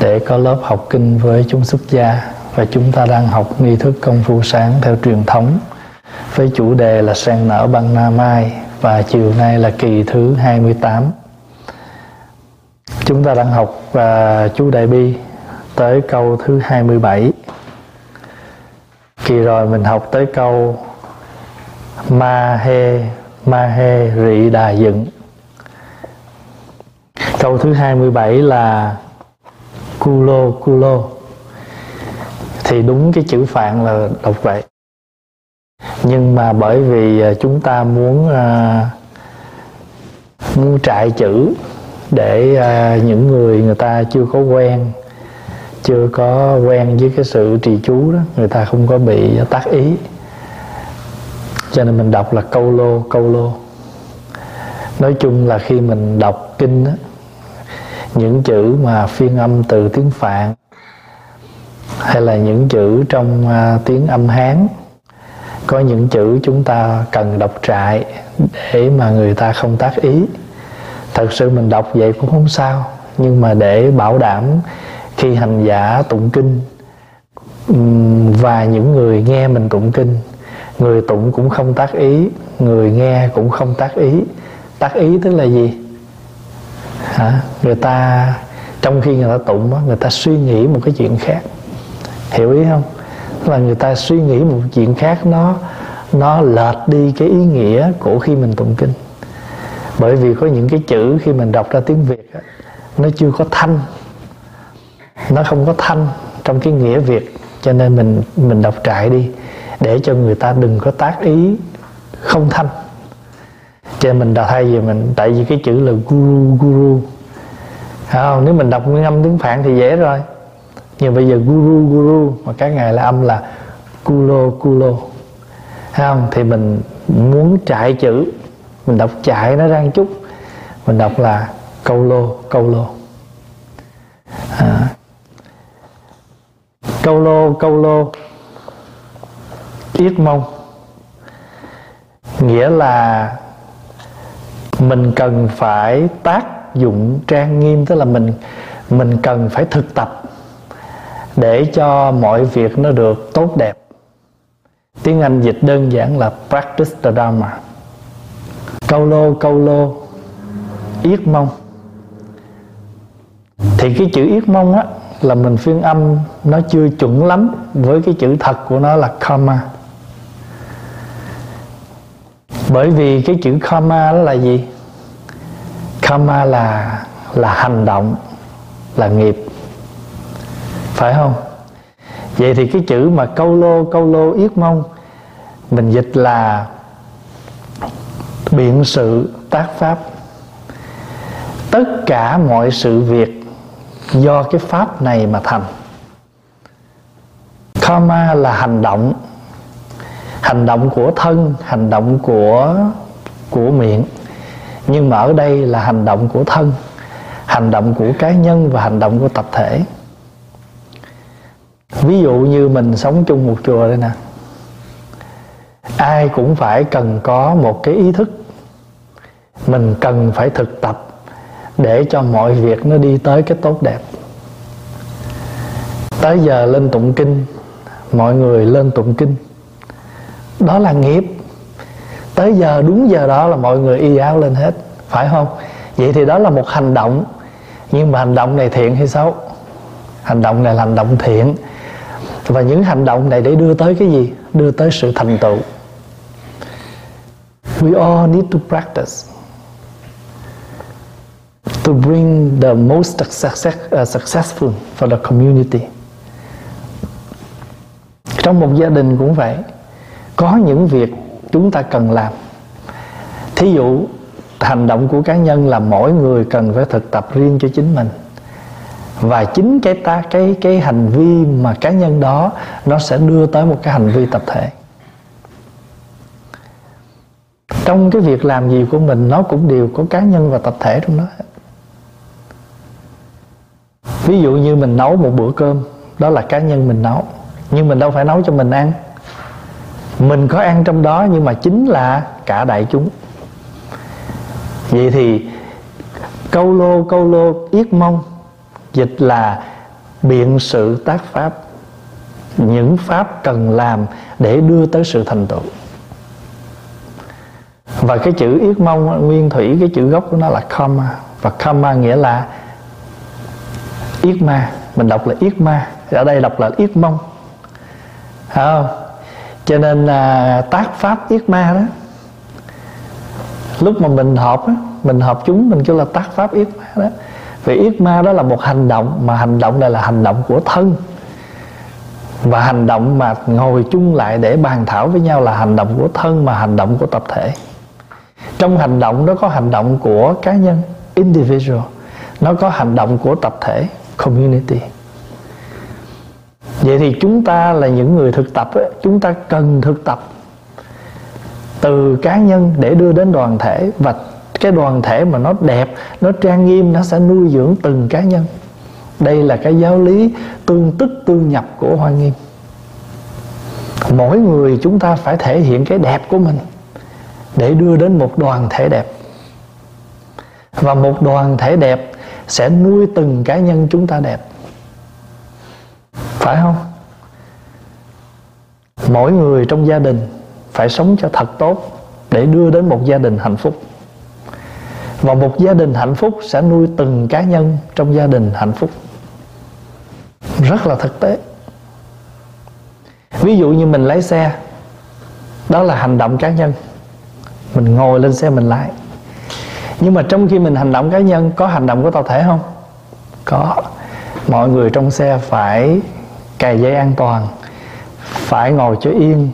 để có lớp học kinh với chúng xuất gia và chúng ta đang học nghi thức công phu sáng theo truyền thống. Với chủ đề là sen nở băng na mai và chiều nay là kỳ thứ 28 chúng ta đang học và chú đại bi tới câu thứ 27 kỳ rồi mình học tới câu ma he ma he rị đà dựng. Câu thứ 27 là culo culo. Thì đúng cái chữ phạn là đọc vậy nhưng mà bởi vì à, chúng ta muốn uh, muốn trại chữ để uh, những người người ta chưa có quen chưa có quen với cái sự trì chú đó người ta không có bị tác ý. Cho nên mình đọc là câu lô câu lô. Nói chung là khi mình đọc kinh đó, những chữ mà phiên âm từ tiếng phạn hay là những chữ trong uh, tiếng âm hán có những chữ chúng ta cần đọc trại để mà người ta không tác ý. Thật sự mình đọc vậy cũng không sao nhưng mà để bảo đảm khi hành giả tụng kinh và những người nghe mình tụng kinh người tụng cũng không tác ý người nghe cũng không tác ý. Tác ý tức là gì? Hả? Người ta, trong khi người ta tụng người ta suy nghĩ một cái chuyện khác. Hiểu ý không? Là người ta suy nghĩ một chuyện khác, nó nó lệch đi cái ý nghĩa của khi mình tụng kinh. Bởi vì có những cái chữ khi mình đọc ra tiếng việt nó chưa có thanh. Nó không có thanh trong cái nghĩa việt, cho nên mình mình đọc trại đi, để cho người ta đừng có tác ý không thanh cho nên mình đọc thay vì mình, tại vì cái chữ là guru guru. Không? nếu mình đọc nguyên âm tiếng phạn thì dễ rồi. Nhưng bây giờ guru guru, mà các ngài là âm là kulo kulo không? Thì mình muốn chạy chữ, mình đọc chạy nó ra một chút. Mình đọc là câu lô câu lô à. câu lô câu lô yết mông. Nghĩa là mình cần phải tác dụng trang nghiêm, tức là mình mình cần phải thực tập để cho mọi việc nó được tốt đẹp. Tiếng anh dịch đơn giản là practice the dharma. Câu lô câu lô, yết mông. Thì cái chữ yết mông á, là mình phiên âm nó chưa chuẩn lắm với cái chữ thật của nó là karma bởi vì cái chữ karma đó là gì? Karma là là hành động, là nghiệp. Phải không? Vậy thì cái chữ mà câu lô câu lô yết mông mình dịch là biện sự tác pháp. Tất cả mọi sự việc do cái pháp này mà thành. Karma là hành động hành động của thân, hành động của của miệng. Nhưng mà ở đây là hành động của thân, hành động của cá nhân và hành động của tập thể. Ví dụ như mình sống chung một chùa đây nè. Ai cũng phải cần có một cái ý thức. Mình cần phải thực tập để cho mọi việc nó đi tới cái tốt đẹp. Tới giờ lên tụng kinh, mọi người lên tụng kinh đó là nghiệp. Tới giờ đúng giờ đó là mọi người y áo lên hết phải không? Vậy thì đó là một hành động. Nhưng mà hành động này thiện hay xấu? Hành động này là hành động thiện. Và những hành động này để đưa tới cái gì? Đưa tới sự thành tựu. We all need to practice to bring the most success, uh, successful for the community. Trong một gia đình cũng vậy có những việc chúng ta cần làm. Thí dụ, hành động của cá nhân là mỗi người cần phải thực tập riêng cho chính mình. Và chính cái ta, cái cái hành vi mà cá nhân đó, nó sẽ đưa tới một cái hành vi tập thể. Trong cái việc làm gì của mình, nó cũng đều có cá nhân và tập thể trong đó. Ví dụ như mình nấu một bữa cơm, đó là cá nhân mình nấu. Nhưng mình đâu phải nấu cho mình ăn mình có ăn trong đó nhưng mà chính là cả đại chúng. Vậy thì câu lô câu lô yết mông dịch là biện sự tác pháp, những pháp cần làm để đưa tới sự thành tựu. Và cái chữ yết mong, nguyên thủy, cái chữ gốc của nó là kama và kama nghĩa là yết ma. Mình đọc là yết ma, ở đây đọc là yết mong. Không? Cho nên là tác pháp yết ma đó lúc mà mình họp á, mình họp chúng mình kêu là tác pháp yết ma đó. Vì yết ma đó là một hành động mà hành động này là hành động của thân. Và hành động mà ngồi chung lại để bàn thảo với nhau là hành động của thân mà hành động của tập thể. Trong hành động đó có hành động của cá nhân individual. Nó có hành động của tập thể community vậy thì chúng ta là những người thực tập ấy, chúng ta cần thực tập từ cá nhân để đưa đến đoàn thể và cái đoàn thể mà nó đẹp nó trang nghiêm nó sẽ nuôi dưỡng từng cá nhân. Đây là cái giáo lý tương tức tương nhập của hoa nghiêm. Mỗi người chúng ta phải thể hiện cái đẹp của mình để đưa đến một đoàn thể đẹp. Và một đoàn thể đẹp sẽ nuôi từng cá nhân chúng ta đẹp phải không? Mỗi người trong gia đình phải sống cho thật tốt để đưa đến một gia đình hạnh phúc. Và một gia đình hạnh phúc sẽ nuôi từng cá nhân trong gia đình hạnh phúc. Rất là thực tế. Ví dụ như mình lái xe, đó là hành động cá nhân. Mình ngồi lên xe mình lái. Nhưng mà trong khi mình hành động cá nhân, có hành động của tập thể không? Có. Mọi người trong xe phải cài dây an toàn phải ngồi cho yên.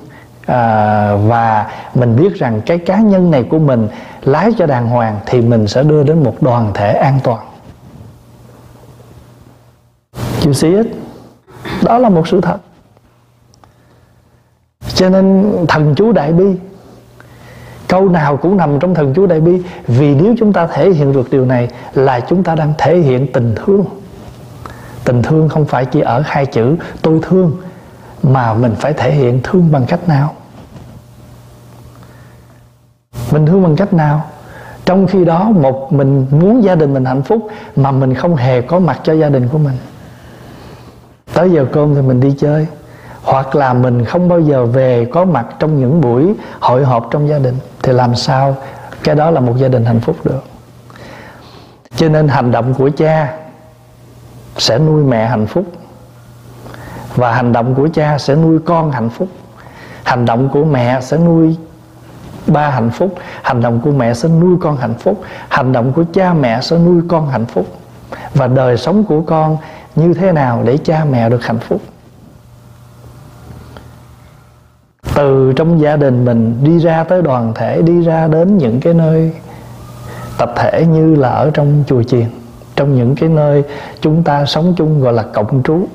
À, và mình biết rằng cái cá nhân này của mình lái cho đàng hoàng thì mình sẽ đưa đến một đoàn thể an toàn. You see it? Đó là một sự thật. Cho nên thần chú đại bi câu nào cũng nằm trong thần chú đại bi. Vì nếu chúng ta thể hiện được điều này là chúng ta đang thể hiện tình thương tình thương không phải chỉ ở hai chữ tôi thương, mà mình phải thể hiện thương bằng cách nào? Mình thương bằng cách nào? Trong khi đó, một mình muốn gia đình mình hạnh phúc, mà mình không hề có mặt cho gia đình của mình. Tới giờ cơm thì mình đi chơi, hoặc là mình không bao giờ về có mặt trong những buổi hội họp trong gia đình, thì làm sao cái đó là một gia đình hạnh phúc được? Cho nên hành động của cha sẽ nuôi mẹ hạnh phúc. Và hành động của cha sẽ nuôi con hạnh phúc. Hành động của mẹ sẽ nuôi ba hạnh phúc. Hành động của mẹ sẽ nuôi con hạnh phúc. Hành động của cha mẹ sẽ nuôi con hạnh phúc. Và đời sống của con như thế nào để cha mẹ được hạnh phúc? Từ trong gia đình mình đi ra tới đoàn thể, đi ra đến những cái nơi tập thể như là ở trong chùa chiền trong những cái nơi chúng ta sống chung, gọi là cộng trú.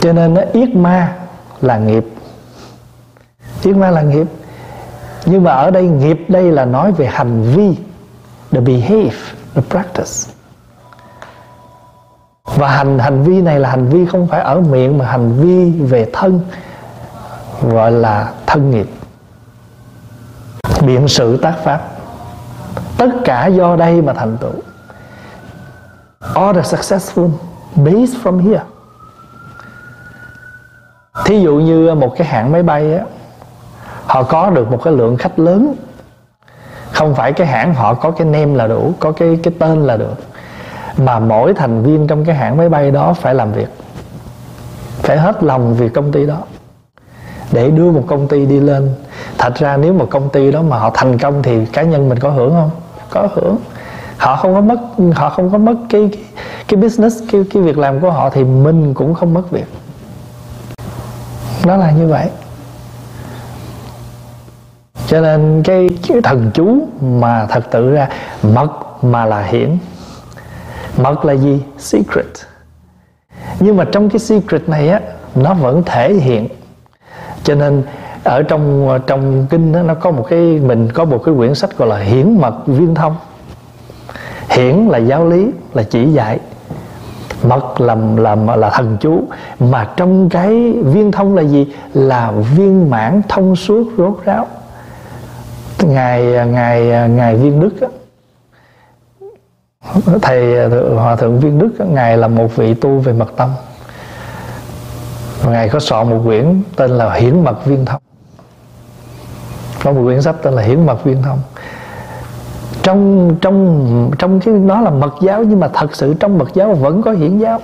Cho nên nó yết ma là nghiệp. Yết ma là nghiệp. Nhưng mà ở đây, nghiệp đây là nói về hành vi, the behave, the practice. Và hành hành vi này là hành vi không phải ở miệng, mà hành vi về thân, gọi là thân nghiệp. Biện sự tác pháp tất cả do đây mà thành tựu. All the successful based from here. Thí dụ như một cái hãng máy bay á, họ có được một cái lượng khách lớn. Không phải cái hãng họ có cái name là đủ, có cái cái tên là được, mà mỗi thành viên trong cái hãng máy bay đó phải làm việc, phải hết lòng vì công ty đó. Để đưa một công ty đi lên, thật ra nếu một công ty đó mà họ thành công thì cá nhân mình có hưởng không? Có hưởng. Họ không có mất họ không có mất cái cái, cái business cái cái việc làm của họ thì mình cũng không mất việc. Nó là như vậy. Cho nên cái, cái thần chú mà thật tự ra mật mà là hiển. Mật là gì? Secret. Nhưng mà trong cái secret này á nó vẫn thể hiện. Cho nên ở trong trong kinh đó, nó có một cái mình có một cái quyển sách gọi là hiển mật viên thông. Hiển là giáo lý là chỉ dạy. Mật là là là thần chú. Mà trong cái viên thông là gì? Là viên mãn thông suốt rốt ráo. Ngài ngài ngài viên đức đó, thầy hòa thượng viên đức ngài là một vị tu về mật tâm. Ngài có soạn một quyển tên là hiển mật viên thông có một quyển sách tên là hiển mật viên thông. Trong trong trong cái nó là mật giáo, nhưng mà thật sự trong mật giáo vẫn có hiển giáo.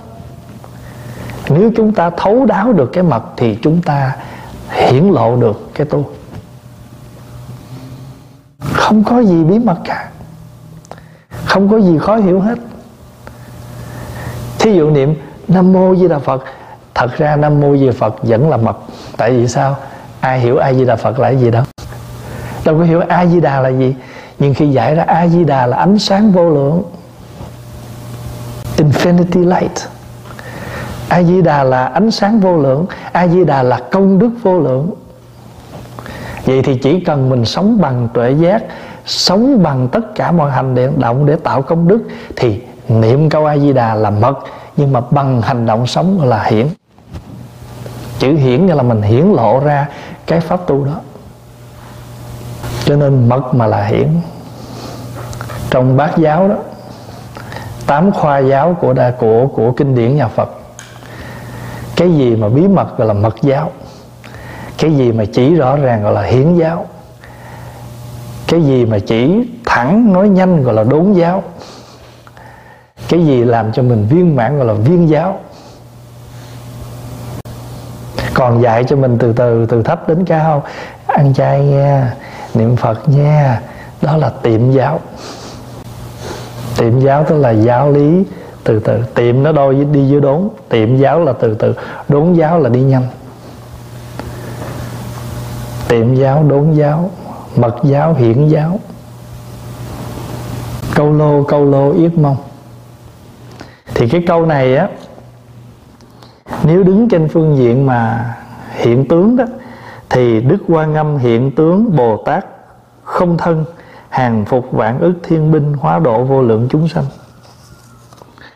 Nếu chúng ta thấu đáo được cái mật thì chúng ta hiển lộ được cái tu. Không có gì bí mật cả. Không có gì khó hiểu hết. Thí dụ niệm, nam mô di đà phật. Thật ra nam mô di đà phật vẫn là mật. Tại vì sao? Ai hiểu ai di đà phật là cái gì đâu đâu có hiểu a di đà là gì. Nhưng khi giải ra a di đà là ánh sáng vô lượng. Infinity light. A di đà là ánh sáng vô lượng. A di đà là công đức vô lượng. Vậy thì chỉ cần mình sống bằng tuệ giác, sống bằng tất cả mọi hành động để tạo công đức, thì niệm câu a di đà là mật. Nhưng mà bằng hành động sống là hiển. Chữ hiển nghĩa là mình hiển lộ ra cái pháp tu đó cho nên mật mà là hiển trong bát giáo đó, tám khoa giáo của đa của của kinh điển nhà Phật, cái gì mà bí mật gọi là mật giáo? Cái gì mà chỉ rõ ràng gọi là hiển giáo? Cái gì mà chỉ thẳng nói nhanh gọi là đốn giáo? Cái gì làm cho mình viên mãn gọi là viên giáo? Còn dạy cho mình từ từ từ thấp đến cao. Ăn chay nha niệm phật nha đó là tiệm giáo. Tiệm giáo tức là giáo lý, từ từ. Tiệm nó đôi với đi dưới đốn. Tiệm giáo là từ từ. Đốn giáo là đi nhanh. Tiệm giáo, đốn giáo, mật giáo, hiển giáo. Câu lô câu lô, yết mong thì cái câu này á, nếu đứng trên phương diện mà hiện tướng đó thì đức quan âm hiện tướng bồ tát không thân, hàng phục vạn ức thiên binh hóa độ vô lượng chúng sanh.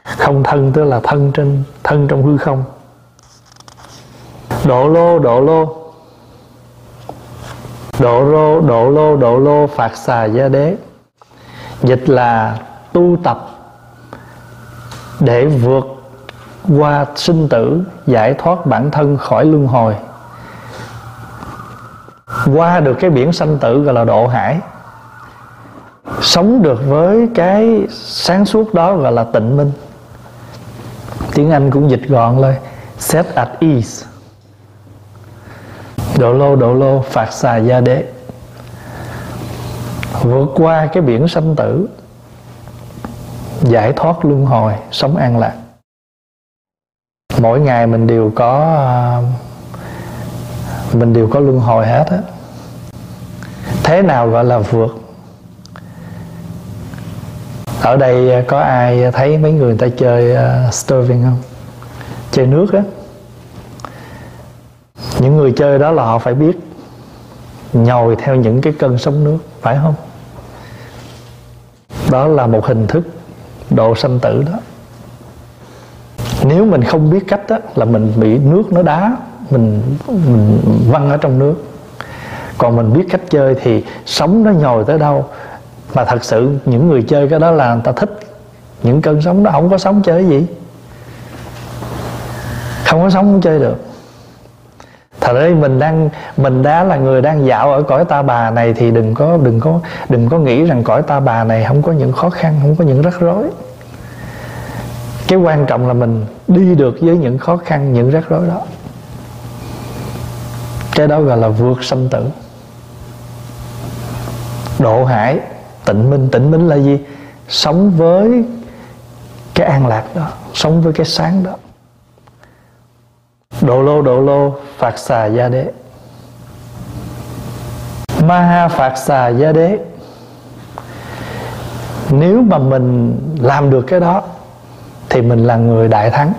Không thân tức là thân trên, thân trong hư không. Độ lô độ lô. Độ lô độ lô độ lô, phạt xà gia đế. Dịch là tu tập để vượt qua sinh tử, giải thoát bản thân khỏi luân hồi qua được cái biển sanh tử gọi là độ hải, sống được với cái sáng suốt đó gọi là tịnh minh. Tiếng anh cũng dịch gọn lên set at ease. Độ lô độ lô, phạt xà gia đế. Vượt qua cái biển sanh tử, giải thoát luân hồi, sống an lạc. Mỗi ngày mình đều có à, mình đều có luân hồi hết á thế nào gọi là vượt? Ở đây à, có ai thấy mấy người, người ta chơi à, uh, stirring không? Chơi nước á. Những người chơi đó là họ phải biết nhồi theo những cái cơn sóng nước phải không? Đó là một hình thức độ sanh tử đó. Nếu mình không biết cách đó là mình bị nước nó đá mình mình văng ở trong nước còn mình biết cách chơi thì sống nó nhồi tới đâu. Mà thật sự những người chơi cái đó là người ta thích. Những cơn sóng đó không có sóng chơi gì. Không có sóng không chơi được. Thật đấy mình đang, mình đã là người đang dạo ở cõi ta bà này thì đừng có đừng có đừng có nghĩ rằng cõi ta bà này không có những khó khăn, không có những rắc rối. Cái quan trọng là mình đi được với những khó khăn, những rắc rối đó. Cái đó gọi là vượt sanh tử độ hải, tịnh minh. Tịnh minh là gì? Sống với cái an lạc đó, sống với cái sáng đó. Độ lô độ lô, phạt xà gia đế. Ma ha, phạt xà gia đế. Nếu mà mình làm được cái đó, thì mình là người đại thắng.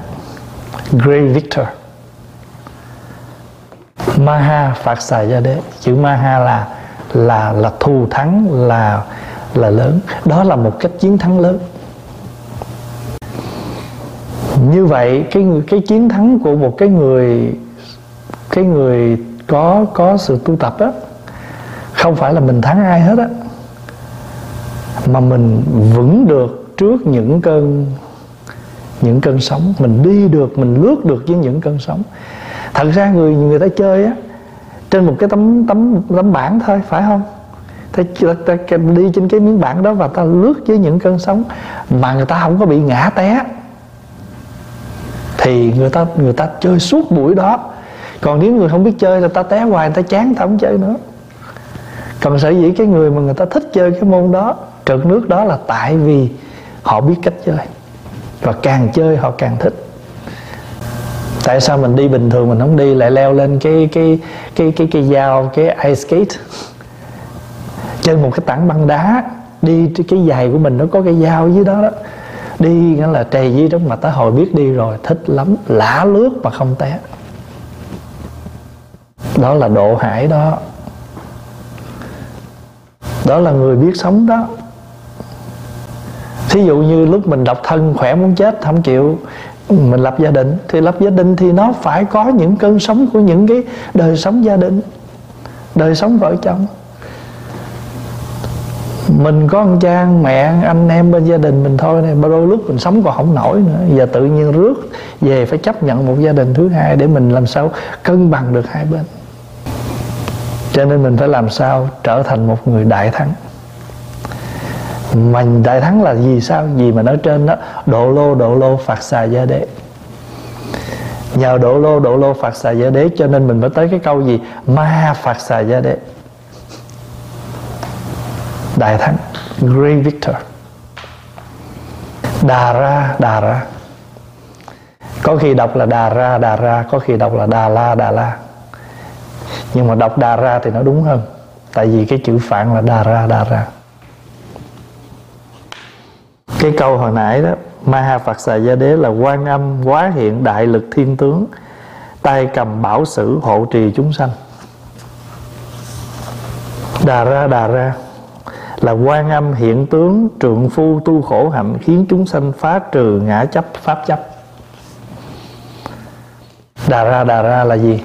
Great victor. Maha phạt xà gia đế. Chữ maha là là là thù thắng, là là lớn. Đó là một cách chiến thắng lớn. Như vậy, cái cái chiến thắng của một cái người cái người có có sự tu tập á, không phải là mình thắng ai hết á, mà mình vững được trước những cơn những cơn sóng. Mình đi được, mình lướt được với những cơn sóng. Thật ra người người ta chơi á trên một cái tấm tấm tấm bảng thôi phải không? Ta, ta, ta đi trên cái miếng bảng đó và ta lướt với những cơn sóng mà người ta không có bị ngã té. Thì người ta người ta chơi suốt buổi đó. Còn nếu người không biết chơi là ta té hoài người ta chán ta không chơi nữa. Còn sở dĩ cái người mà người ta thích chơi cái môn đó trượt nước đó là tại vì họ biết cách chơi. Và càng chơi họ càng thích tại sao mình đi bình thường mình không đi? Lại leo lên cái cái cái cái cái dao, cái ice skate. Trên một cái tảng băng đá, đi cái giày của mình nó có cái dao dưới đó đó. Đi nghĩa là trầy dưới đó mà tới hồi biết đi rồi, thích lắm, lả lướt mà không té. Đó là độ hải đó. Đó là người biết sống đó. Thí dụ như lúc mình độc thân khỏe muốn chết, không chịu mình lập gia đình, thì lập gia đình thì nó phải có những cơn sống của những cái đời sống gia đình, đời sống vợ chồng. Mình có con cha mẹ, anh em bên gia đình mình thôi này đôi lúc mình sống còn không nổi nữa. Giờ tự nhiên rước về phải chấp nhận một gia đình thứ hai để mình làm sao cân bằng được hai bên. Cho nên mình phải làm sao trở thành một người đại thắng mà đại thắng là gì sao? Gì mà nói trên đó? Độ lô độ lô, phạt xà gia đế. Nhờ độ lô độ lô, phạt xà gia đế cho nên mình mới tới cái câu gì? Ma phạt xà gia đế. Đại thắng, great victor. Đà ra đà ra. Có khi đọc là đà ra đà ra. Có khi đọc là đà la đà la. Nhưng mà đọc đà ra thì nó đúng hơn. Tại vì cái chữ phạn là đà ra đà ra cái câu hồi nãy đó Maha Phật Xà Gia Đế là quan âm quá hiện đại lực thiên tướng, tay cầm bảo sử hộ trì chúng sanh. Đà ra đà ra, là quan âm hiện tướng, trượng phu tu khổ hạnh khiến chúng sanh phá trừ ngã chấp, pháp chấp. Đà ra đà ra là gì?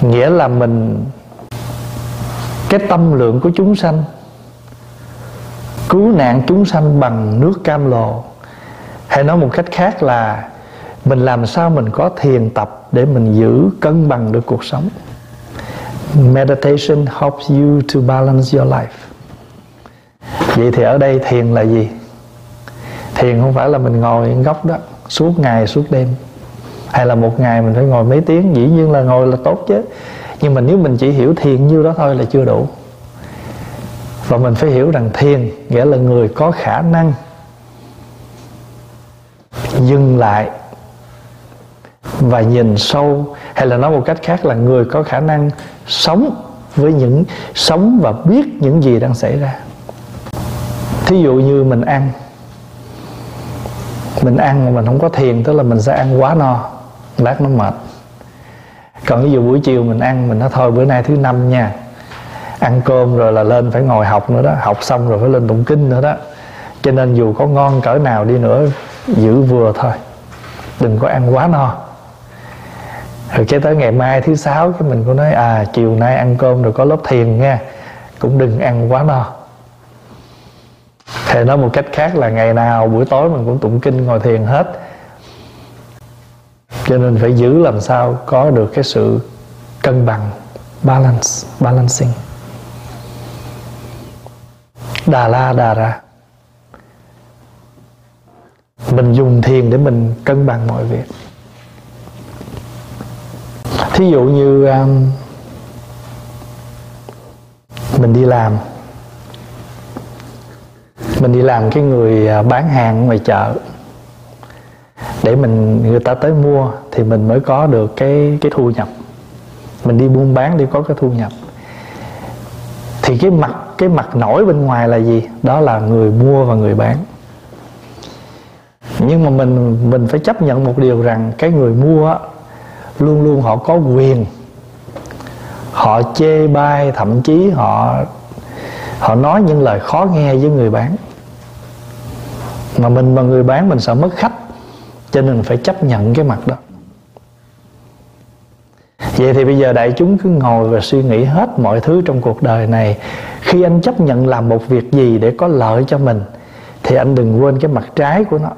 Nghĩa là mình, cái tâm lượng của chúng sanh cứu nạn chúng sanh bằng nước cam lồ hay nói một cách khác là, mình làm sao mình có thiền tập để mình giữ cân bằng được cuộc sống? Meditation helps you to balance your life. Vậy thì ở đây thiền là gì? Thiền không phải là mình ngồi góc đó, suốt ngày, suốt đêm. Hay là một ngày mình phải ngồi mấy tiếng, dĩ nhiên là ngồi là tốt chứ. Nhưng mà nếu mình chỉ hiểu thiền như đó thôi là chưa đủ và mình phải hiểu rằng thiền, nghĩa là người có khả năng dừng lại và nhìn sâu, hay là nói một cách khác là người có khả năng sống với những, sống và biết những gì đang xảy ra. Thí dụ như mình ăn. Mình ăn mà mình không có thiền, tức là mình sẽ ăn quá no, lát nó mệt. Còn ví dụ buổi chiều mình ăn, mình nói, thôi bữa nay thứ năm nha ăn cơm rồi là lên phải ngồi học nữa đó. Học xong rồi phải lên tụng kinh nữa đó. Cho nên dù có ngon cỡ nào đi nữa, giữ vừa thôi. Đừng có ăn quá no. Rồi cái tới ngày mai thứ sáu cái mình cũng nói à chiều nay ăn cơm rồi có lớp thiền nha. Cũng đừng ăn quá no. Thì nói một cách khác là ngày nào buổi tối mình cũng tụng kinh ngồi thiền hết. Cho nên phải giữ làm sao có được cái sự cân bằng, balance, balancing đà la đà ra mình dùng thiền để mình cân bằng mọi việc. Thí dụ như um, mình đi làm. Mình đi làm cái người à, bán hàng ngoài chợ. Để mình người ta tới mua thì mình mới có được cái cái thu nhập. Mình đi buôn bán để có cái thu nhập. Thì cái mặt cái mặt nổi bên ngoài là gì? Đó là người mua và người bán. Nhưng mà mình mình phải chấp nhận một điều rằng cái người mua luôn luôn họ có quyền. Họ chê bai, thậm chí họ họ nói những lời khó nghe với người bán. Mà mình mà người bán, mình sợ mất khách, cho nên phải chấp nhận cái mặt đó vậy thì bây giờ đại chúng cứ ngồi và suy nghĩ hết mọi thứ trong cuộc đời này. Khi anh chấp nhận làm một việc gì để có lợi cho mình, thì anh đừng quên cái mặt trái của nó.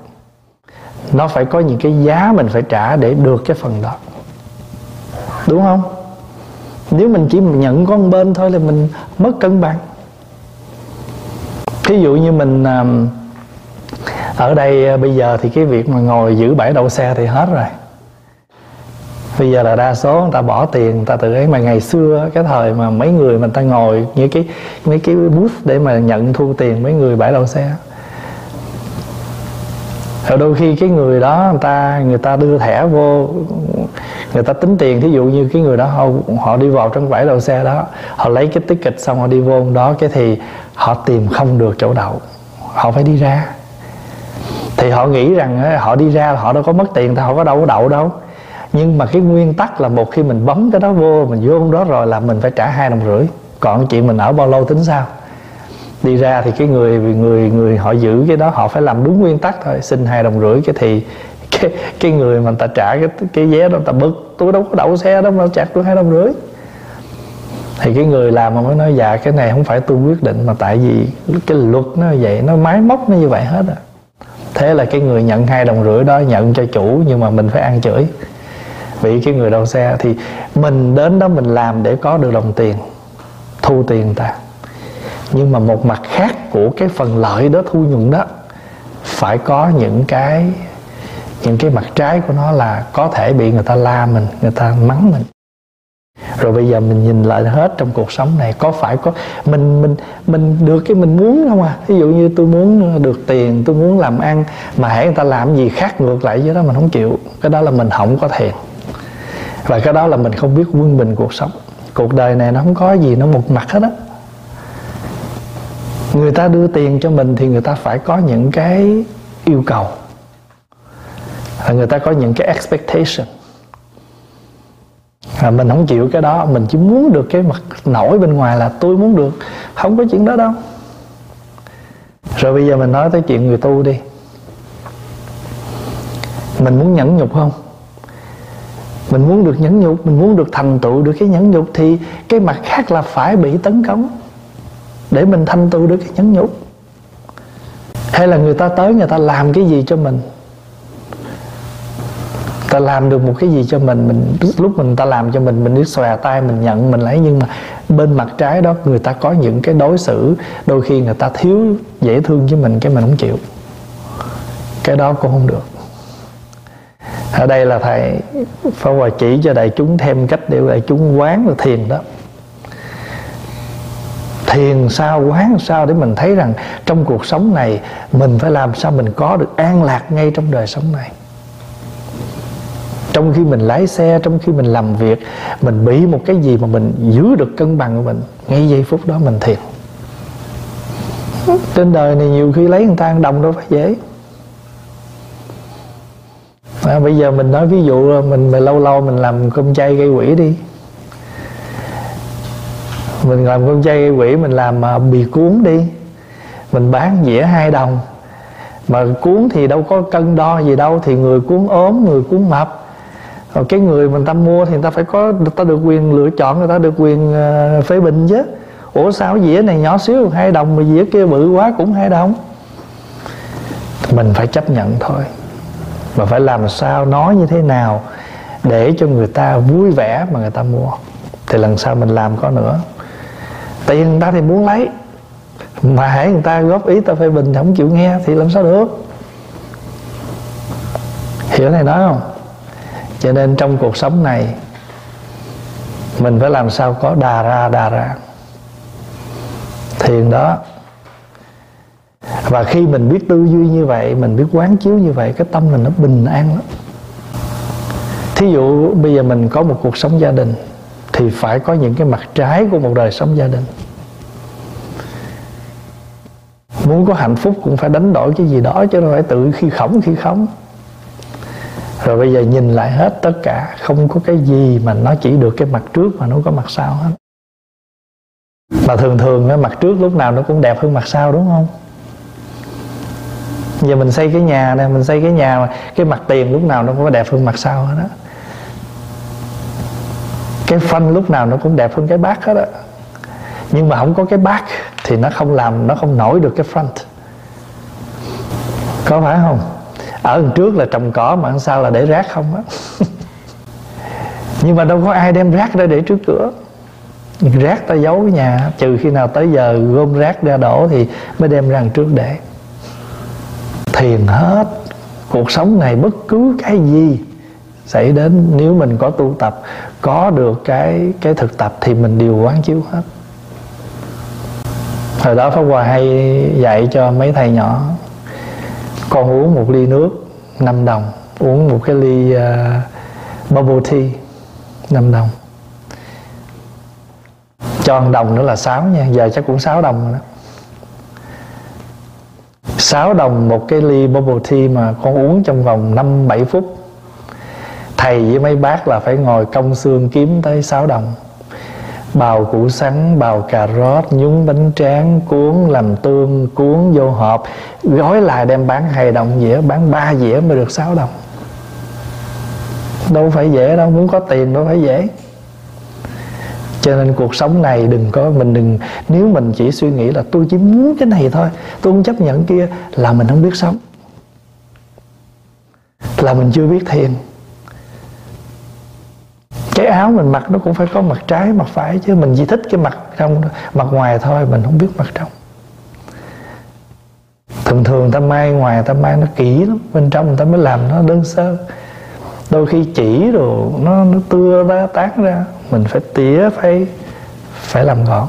Nó phải có những cái giá mình phải trả để được cái phần đó. Đúng không? Nếu mình chỉ nhận con bên thôi là mình mất cân bằng. Ví dụ như mình à, ở đây à, bây giờ thì cái việc mà ngồi giữ bãi đậu xe thì hết rồi bây giờ là đa số người ta bỏ tiền, người ta tự ấy. Mà ngày xưa, cái thời mà mấy người mình ta ngồi như cái, mấy cái booth để mà nhận thu tiền mấy người bãi đậu xe rồi đôi khi cái người đó, người ta người ta đưa thẻ vô, người ta tính tiền. Thí dụ như cái người đó, họ họ đi vào trong bãi đậu xe đó, họ lấy cái ticket xong họ đi vô đó, cái thì họ tìm không được chỗ đậu. Họ phải đi ra. Thì họ nghĩ rằng họ đi ra họ đâu có mất tiền thì họ có đâu có đậu đâu nhưng mà cái nguyên tắc là một khi mình bấm cái đó vô, mình vô đó rồi là mình phải trả hai đồng rưỡi. Còn chuyện mình ở bao lâu tính sao? Đi ra thì cái người người người họ giữ cái đó, họ phải làm đúng nguyên tắc thôi. Xin hai đồng rưỡi cái thì cái cái người mà người ta trả cái cái vé đó, người ta bực. Tôi đâu có đậu xe đâu mà chặt tôi hai đồng rưỡi. Thì cái người làm mà mới nói dạ cái này không phải tôi quyết định mà tại vì cái luật nó vậy, nó máy móc nó như vậy hết à. Thế là cái người nhận hai đồng rưỡi đó nhận cho chủ, nhưng mà mình phải ăn chửi vị cái người đầu xe, thì mình đến đó mình làm để có được đồng tiền, thu tiền ta. Nhưng mà một mặt khác của cái phần lợi đó, thu nhuận đó, phải có những cái những cái mặt trái của nó là có thể bị người ta la mình, người ta mắng mình. Rồi bây giờ mình nhìn lại hết trong cuộc sống này, có phải có, mình mình mình được cái mình muốn không à? Ví dụ như tôi muốn được tiền, tôi muốn làm ăn mà hãy người ta làm gì khác ngược lại với đó, mình không chịu. Cái đó là mình không có thiện và cái đó là mình không biết quân bình cuộc sống. Cuộc đời này nó không có gì nó một mặt hết á. Người ta đưa tiền cho mình thì người ta phải có những cái yêu cầu. Và người ta có những cái expectation. À, mình không chịu cái đó mình chỉ muốn được cái mặt nổi bên ngoài là tôi muốn được. Không có chuyện đó đâu. Rồi bây giờ mình nói tới chuyện người tu đi. Mình muốn nhẫn nhục không? Mình muốn được nhẫn nhục, mình muốn được thành tựu được cái nhẫn nhục thì cái mặt khác là phải bị tấn công để mình thành tựu được cái nhẫn nhục. Hay là người ta tới người ta làm cái gì cho mình? Ta làm được một cái gì cho mình mình lúc mình ta làm cho mình mình biết xòe tay, mình nhận, mình lấy, nhưng mà bên mặt trái đó, người ta có những cái đối xử, đôi khi người ta thiếu dễ thương với mình cái mình không chịu. Cái đó cũng không được ở đây là thầy Pháp Hòa chỉ cho đại chúng thêm cách để đại chúng quán là thiền đó. Thiền sao, quán sao để mình thấy rằng trong cuộc sống này mình phải làm sao mình có được an lạc ngay trong đời sống này. Trong khi mình lái xe, trong khi mình làm việc, mình bị một cái gì mà mình giữ được cân bằng của mình, ngay giây phút đó mình thiền. Trên đời này nhiều khi lấy người ta ăn đồng đâu phải dễ à, bây giờ mình nói ví dụ mình, mình lâu lâu mình làm cơm chay gây quỷ đi. Mình làm cơm chay gây quỷ mình làm uh, bì cuốn đi. Mình bán dĩa hai đồng. Mà cuốn thì đâu có cân đo gì đâu thì người cuốn ốm người cuốn mập. Rồi cái người mình ta mua thì người ta phải có người ta được quyền lựa chọn người ta được quyền uh, phê bình chứ. Ủa sao dĩa này nhỏ xíu hai đồng mà dĩa kia bự quá cũng hai đồng. Mình phải chấp nhận thôi mà phải làm sao nói như thế nào để cho người ta vui vẻ mà người ta mua? Thì lần sau mình làm có nữa. Tiền người ta thì muốn lấy. Mà hãy người ta góp ý ta phê bình không chịu nghe thì làm sao được? Hiểu này nói không? Cho nên trong cuộc sống này, mình phải làm sao có đà ra đà ra. Thiền đó và khi mình biết tư duy như vậy, mình biết quán chiếu như vậy, cái tâm mình nó bình an lắm. Thí dụ bây giờ mình có một cuộc sống gia đình, thì phải có những cái mặt trái của một đời sống gia đình. Muốn có hạnh phúc cũng phải đánh đổi cái gì đó, chứ không phải tự khi khổng, khi khống. Rồi bây giờ nhìn lại hết tất cả, không có cái gì mà nó chỉ được cái mặt trước mà nó có mặt sau hết. Mà thường thường cái mặt trước lúc nào nó cũng đẹp hơn mặt sau, đúng không? Giờ mình xây cái nhà này mình xây cái nhà mà cái mặt tiền lúc nào nó cũng đẹp hơn mặt sau hết đó cái phân lúc nào nó cũng đẹp hơn cái bát hết đó, nhưng mà không có cái bát thì nó không làm nó không nổi được cái front có phải không? Ở đằng trước là trồng cỏ mà đằng sau là để rác không á. Nhưng mà đâu có ai đem rác ra để trước cửa. Rác ta giấu cái nhà trừ khi nào tới giờ gom rác ra đổ thì mới đem ra trước để thiền hết. Cuộc sống này bất cứ cái gì xảy đến nếu mình có tu tập có được cái cái thực tập thì mình đều quán chiếu hết. Hồi đó pháp hòa hay dạy cho mấy thầy nhỏ con uống một ly nước 5 đồng uống một cái ly uh, bubble tea 5 đồng. Cho 1 đồng nữa là 6 nha giờ chắc cũng 6 đồng rồi đó. 6 đồng một cái ly bubble tea mà con uống trong vòng 5 7 phút. Thầy với mấy bác là phải ngồi công xương kiếm tới 6 đồng. Bào củ sắn, bào cà rốt, nhúng bánh tráng, cuốn làm tương, cuốn vô hộp. Gói lại đem bán hai đồng dĩa, bán 3 dĩa mới được 6 đồng. Đâu phải dễ đâu, muốn có tiền đâu phải dễ cho nên cuộc sống này đừng có mình đừng, nếu mình chỉ suy nghĩ là tôi chỉ muốn cái này thôi, tôi không chấp nhận kia, là mình không biết sống. Là mình chưa biết thiền cái áo mình mặc nó cũng phải có mặt trái, mặt phải chứ, mình chỉ thích cái mặt trong, mặt ngoài thôi, mình không biết mặt trong. Thường thường ta may ngoài, ta may nó kỹ lắm, bên trong người ta mới làm nó đơn sơ. Đôi khi chỉ rồi nó nó tưa ra, tán ra mình phải tỉa phải phải làm gọn.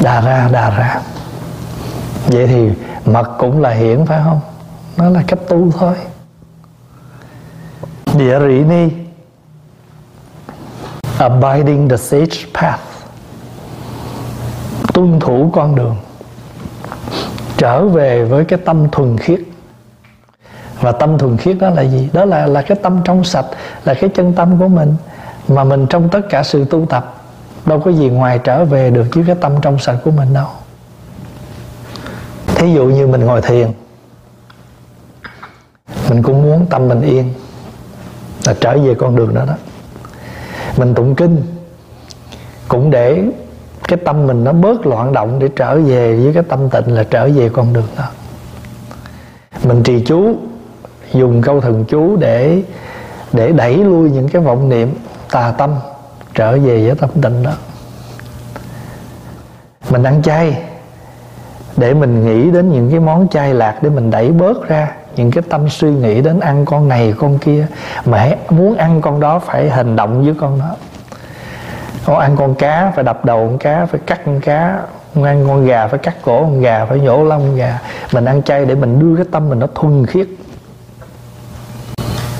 Đà ra đà ra. Vậy thì mật cũng là hiển, phải không? Nó là cách tu thôi. Địa rỉ ni. Abiding the sage path. Tuân thủ con đường. Trở về với cái tâm thuần khiết. Và tâm thuần khiết đó là gì? Đó là là cái tâm trong sạch, là cái chân tâm của mình mà mình trong tất cả sự tu tập, đâu có gì ngoài trở về được với cái tâm trong sạch của mình đâu. Thí dụ như mình ngồi thiền, mình cũng muốn tâm mình yên là trở về con đường đó đó. Mình tụng kinh cũng để cái tâm mình nó bớt loạn động để trở về với cái tâm tịnh là trở về con đường đó. Mình trì chú, dùng câu thần chú để để đẩy lui những cái vọng niệm tà tâm, trở về với tâm tịnh đó. Mình ăn chay, để mình nghĩ đến những cái món chay lạc, để mình đẩy bớt ra những cái tâm suy nghĩ đến ăn con này, con kia, mà muốn ăn con đó, phải hành động với con đó. Con ăn con cá, phải đập đầu con cá, phải cắt con cá, con ăn con gà, phải cắt cổ con gà, phải nhổ lông con gà. Mình ăn chay để mình đưa cái tâm mình nó thuần khiết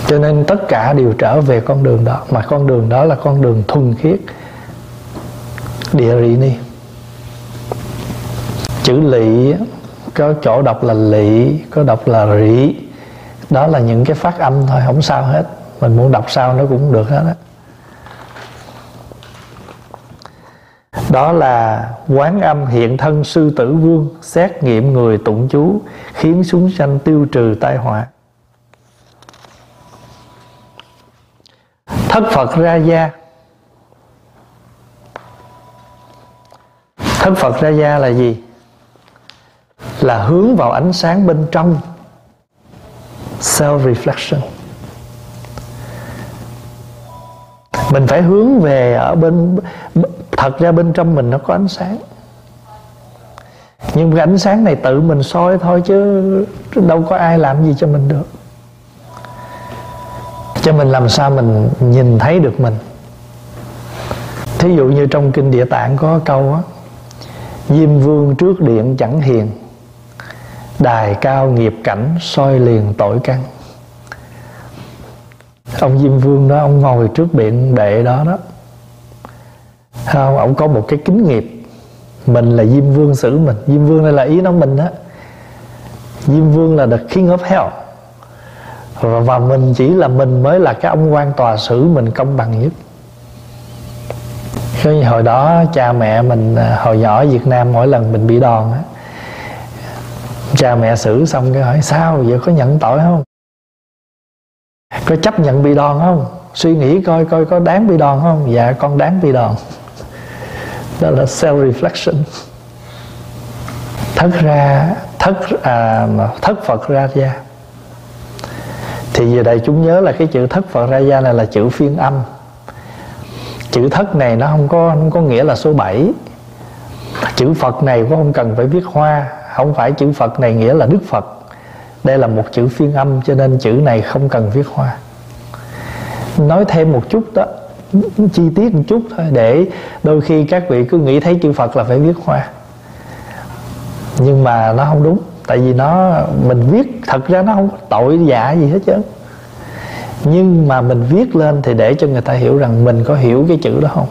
cho nên tất cả đều trở về con đường đó. Mà con đường đó là con đường thuần khiết. Địa rị ni. Chữ lị có chỗ đọc là lị có đọc là rị đó là những cái phát âm thôi, không sao hết. Mình muốn đọc sao nó cũng được hết á. Đó là quán âm hiện thân sư tử vương, xét nghiệm người tụng chú, khiến súng sanh tiêu trừ tai họa. Thất phật ra gia. Thất phật ra gia là gì? Là hướng vào ánh sáng bên trong. Self reflection mình phải hướng về ở bên, thật ra bên trong mình nó có ánh sáng. Nhưng cái ánh sáng này tự mình soi thôi chứ đâu có ai làm gì cho mình được cho mình làm sao mình nhìn thấy được mình. Thí dụ như trong kinh địa tạng có câu á, diêm vương trước điện chẳng hiền, đài cao nghiệp cảnh soi liền tội căn. Ông diêm vương đó, ông ngồi trước điện đệ đó đó. Không ông? Có một cái kính nghiệp. Mình là diêm vương xử mình. Diêm vương đây là ý nói mình đó diêm vương là the king of hell và, mình chỉ là mình mới là cái ông quan tòa xử mình công bằng nhất. Khi hồi đó cha mẹ mình à, hồi nhỏ ở Việt Nam mỗi lần mình bị đòn á cha mẹ xử xong cái hỏi sao giờ có nhận tội không? Có chấp nhận bị đòn không? Suy nghĩ coi coi có đáng bị đòn không? Dạ con đáng bị đòn. Đó là self reflection thất ra thất à, thất phật ra gia thì giờ đây chúng nhớ là cái chữ thất phật ra gia này là chữ phiên âm. Chữ thất này nó không có không có nghĩa là số 7 chữ phật này cũng không cần phải viết hoa, không phải chữ phật này nghĩa là đức phật. Đây là một chữ phiên âm, cho nên chữ này không cần viết hoa. Nói thêm một chút đó, chi tiết một chút thôi, để đôi khi các vị cứ nghĩ thấy chữ phật là phải viết hoa. Nhưng mà nó không đúng tại vì nó, mình viết, thật ra nó không có tội dạ gì hết trơn nhưng mà mình viết lên thì để cho người ta hiểu rằng mình có hiểu cái chữ đó không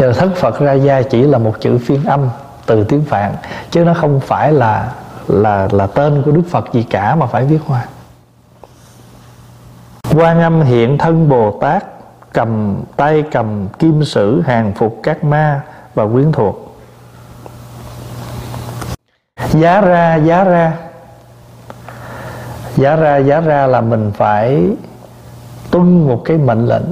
cho thất Phật ra gia chỉ là một chữ phiên âm từ tiếng Phạn, chứ nó không phải là là là tên của Đức Phật gì cả mà phải viết hoa. Quan âm hiện thân Bồ Tát, cầm tay cầm kim sử hàng phục các ma và quyến thuộc. Giá ra giá ra. Giá ra giá ra là mình phải tuân một cái mệnh lệnh.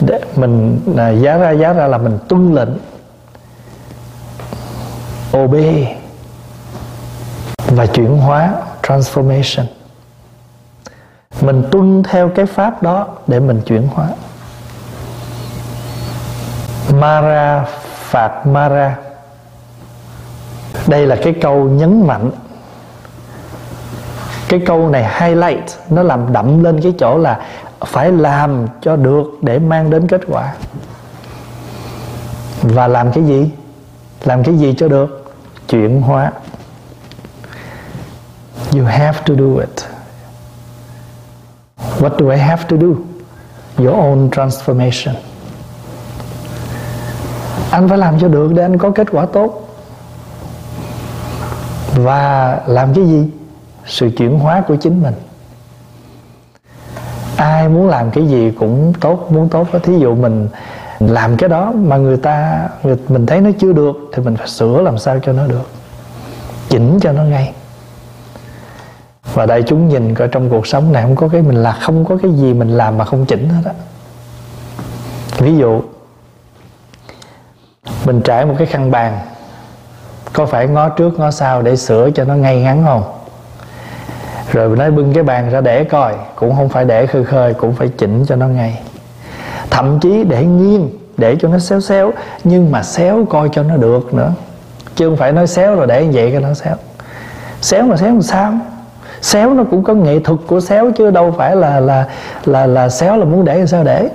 Để mình là giá ra giá ra là mình tuân lệnh. Obey và chuyển hóa, transformation. Mình tuân theo cái pháp đó để mình chuyển hóa. Mara, phạt mara đây là cái câu nhấn mạnh. Cái câu này highlight, nó làm đậm lên cái chỗ là phải làm cho được để mang đến kết quả. Và làm cái gì? Làm cái gì cho được? Chuyển hóa. You have to do it. What do i have to do? Your own transformation. Anh phải làm cho được để anh có kết quả tốt và làm cái gì? Sự chuyển hóa của chính mình. Ai muốn làm cái gì cũng tốt muốn tốt đó thí dụ mình làm cái đó mà người ta người, mình thấy nó chưa được thì mình phải sửa làm sao cho nó được. Chỉnh cho nó ngay. Và đại chúng nhìn coi trong cuộc sống này không có cái mình là không có cái gì mình làm mà không chỉnh hết á. Ví dụ mình trải một cái khăn bàn có phải ngó trước ngó sau để sửa cho nó ngay ngắn không? Rồi nói bưng cái bàn ra để coi, cũng không phải để khơi khơi, cũng phải chỉnh cho nó ngay. Thậm chí để nghiêng, để cho nó xéo xéo, nhưng mà xéo coi cho nó được nữa. Chứ không phải nói xéo rồi để như vậy cái nó xéo. Xéo mà xéo làm sao? Xéo nó cũng có nghệ thuật của xéo chứ đâu phải là là là là xéo là muốn để làm sao để.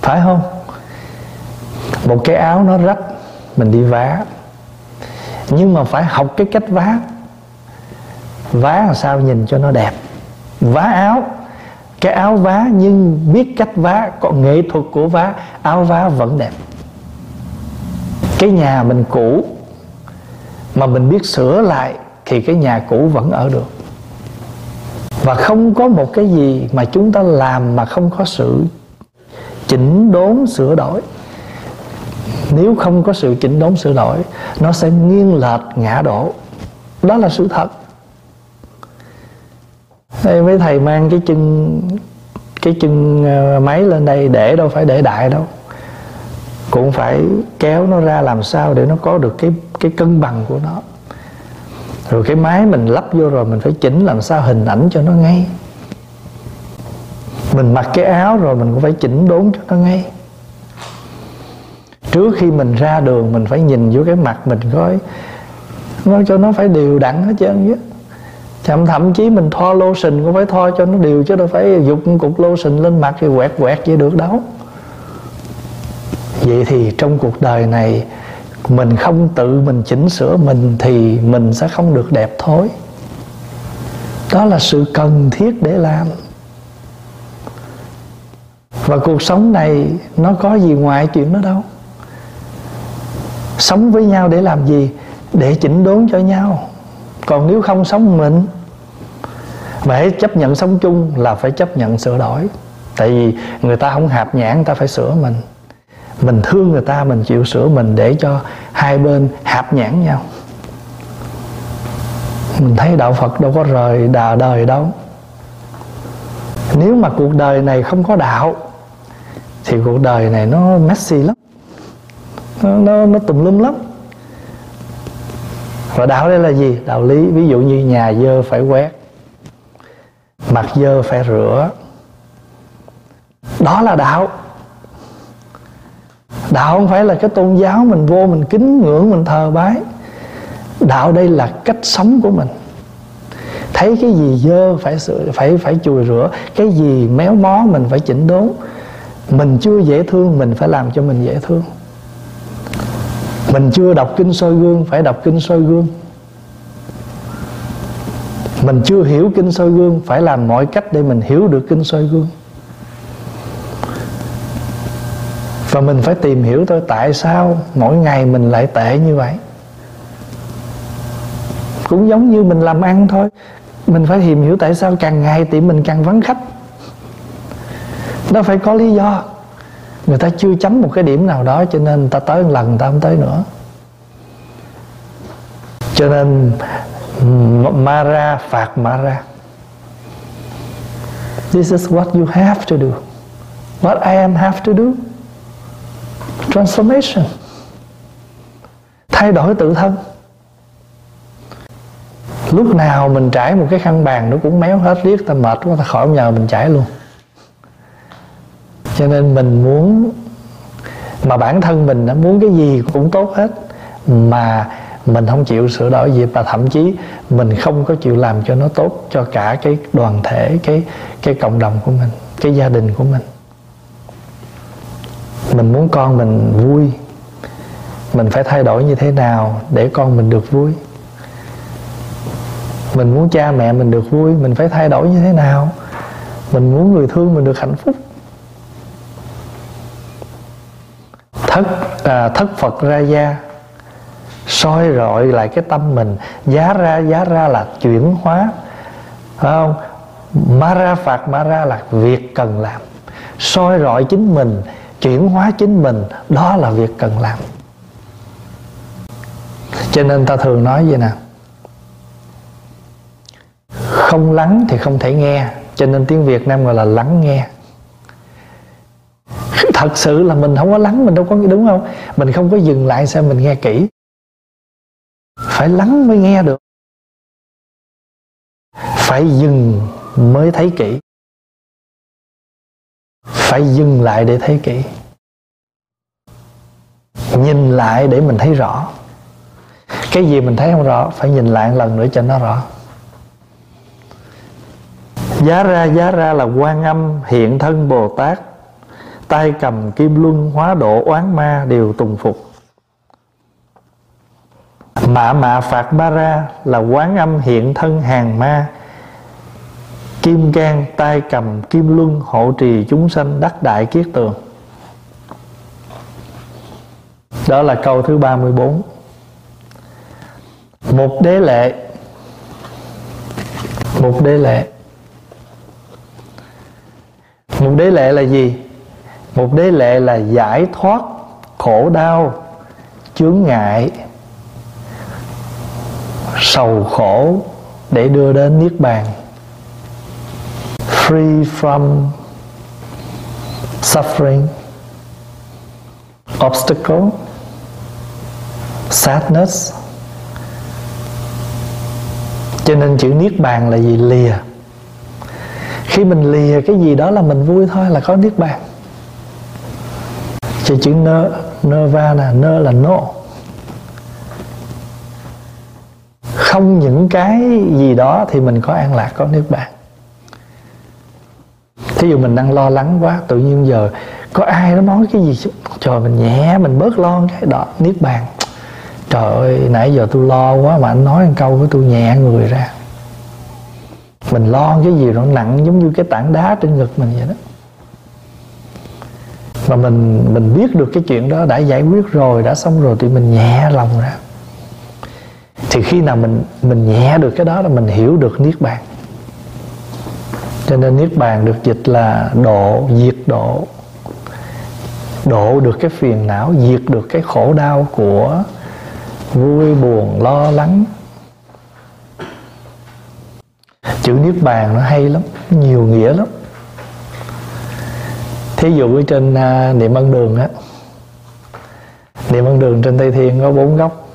Phải không? Một cái áo nó rách, mình đi vá nhưng mà phải học cái cách vá. Vá làm sao nhìn cho nó đẹp. Vá áo. Cái áo vá, nhưng biết cách vá, có nghệ thuật của vá, áo vá vẫn đẹp. Cái nhà mình cũ, mà mình biết sửa lại, thì cái nhà cũ vẫn ở được. Và không có một cái gì mà chúng ta làm mà không có sự chỉnh đốn, sửa đổi nếu không có sự chỉnh đốn, sửa đổi, nó sẽ nghiêng lệch ngã đổ. Đó là sự thật. Đây mấy thầy mang cái chân cái chân ờ, máy lên đây để đâu phải để đại đâu. Cũng phải kéo nó ra làm sao để nó có được cái cái cân bằng của nó. Rồi cái máy mình lắp vô rồi mình phải chỉnh làm sao hình ảnh cho nó ngay. Mình mặc cái áo rồi mình cũng phải chỉnh đốn cho nó ngay trước khi mình ra đường, mình phải nhìn vô cái mặt mình coi. Nó cho nó phải đều đặn hết trơn chứ thậm thậm chí mình thoa lotion cũng phải thoa cho nó đều, chứ đâu phải dục cục lotion lên mặt thì quẹt quẹt vậy được đâu. Vậy thì trong cuộc đời này, mình không tự mình chỉnh sửa mình thì mình sẽ không được đẹp thối đó là sự cần thiết để làm. Và cuộc sống này nó có gì ngoài chuyện đó đâu sống với nhau để làm gì? Để chỉnh đốn cho nhau. Còn nếu không sống mình, mà hãy chấp nhận sống chung là phải chấp nhận sửa đổi. Tại vì người ta không hạp nhãn, người ta phải sửa mình. Mình thương người ta, mình chịu sửa mình để cho hai bên hạp nhãn nhau. Mình thấy đạo phật đâu có rời đà đời đâu. Nếu mà cuộc đời này không có đạo, thì cuộc đời này nó messy lắm nó, nó, nó tùm lum lắm. Và đạo đây là gì? Đạo lý ví dụ như nhà dơ phải quét mặt dơ phải rửa. Đó là đạo. Đạo không phải là cái tôn giáo mình vô mình kính ngưỡng mình thờ bái. Đạo đây là cách sống của mình. Thấy cái gì dơ phải sửa phải phải chùi rửa cái gì méo mó mình phải chỉnh đốn. Mình chưa dễ thương mình phải làm cho mình dễ thương mình chưa đọc kinh soi gương, phải đọc kinh soi gương. Mình chưa hiểu kinh soi gương, phải làm mọi cách để mình hiểu được kinh soi gương. Và mình phải tìm hiểu thôi, tại sao mỗi ngày mình lại tệ như vậy? Cũng giống như mình làm ăn thôi, mình phải tìm hiểu tại sao càng ngày tiệm mình càng vắng khách. Nó phải có lý do người ta chưa chấm một cái điểm nào đó, cho nên ta tới một lần, người ta không tới nữa. Cho nên Mara phạt Mara. This is what you have to do. What I am have to do. Transformation. Thay đổi tự thân. Lúc nào mình trải một cái khăn bàn Nó cũng méo hết riết Ta mệt quá, ta khỏi nhờ mình trải luôn. Cho nên mình muốn Mà bản thân mình muốn cái gì cũng tốt hết, Mà mình không chịu sửa đổi gì, và thậm chí mình không có chịu làm cho nó tốt cho cả cái đoàn thể, cái cái cộng đồng của mình, cái gia đình của mình. Mình muốn con mình vui. Mình phải thay đổi như thế nào để con mình được vui? Mình muốn cha mẹ mình được vui, mình phải thay đổi như thế nào? Mình muốn người thương mình được hạnh phúc? Thất à, thất phật ra gia soi rọi lại cái tâm mình giá ra giá ra là chuyển hóa. Phải không? Mara phạt Mara là việc cần làm. Soi rọi chính mình chuyển hóa chính mình đó là việc cần làm. Cho nên ta thường nói vậy nè. Không lắng thì không thể nghe. Cho nên tiếng việt nam gọi là lắng nghe thật sự là mình không có lắng, mình đâu có đúng không? Mình không có dừng lại xem mình nghe kỹ. Phải lắng mới nghe được. Phải dừng mới thấy kỹ. Phải dừng lại để thấy kỹ. Nhìn lại để mình thấy rõ. Cái gì mình thấy không rõ, phải nhìn lại một lần nữa cho nó rõ. Giá ra giá ra là quan âm hiện thân bồ tát tay cầm kim luân hóa độ oán ma đều tùng phục. Mạ mạ phạt ba ra là quán âm hiện thân hàng ma. Kim can tay cầm kim luân hộ trì chúng sanh đắc đại kiết tường. Đó là câu thứ 34 Một đế lệ. Một đế lệ. Một đế lệ là gì? Một đế lệ là giải thoát khổ đau, chướng ngại, sầu khổ để đưa đến niết bàn. Free from suffering, obstacle, sadness. Cho nên chữ niết bàn là gì? Lìa. Khi mình lìa cái gì đó là mình vui thôi, là có niết bàn cho chữ nơ nơ va là nơ là no không những cái gì đó thì mình có an lạc có nước bàn. Thí dụ mình đang lo lắng quá, tự nhiên giờ có ai nó nói cái gì trời, mình nhẹ, mình bớt lo cái. Đó, niết bàn. Trời ơi, nãy giờ tôi lo quá mà anh nói một câu với tôi nhẹ người ra. Mình lo cái gì nó nặng giống như cái tảng đá trên ngực mình vậy đó mà mình mình biết được cái chuyện đó đã giải quyết rồi, đã xong rồi thì mình nhẹ lòng ra. Thì khi nào mình mình nhẹ được cái đó là mình hiểu được niết bàn. Cho nên niết bàn được dịch là độ, diệt độ. Độ được cái phiền não, diệt được cái khổ đau của vui, buồn, lo lắng. Chữ niết bàn nó hay lắm, nhiều nghĩa lắm thí dụ ở trên uh, niệm ân đường á niệm ân đường trên tây thiên có bốn góc.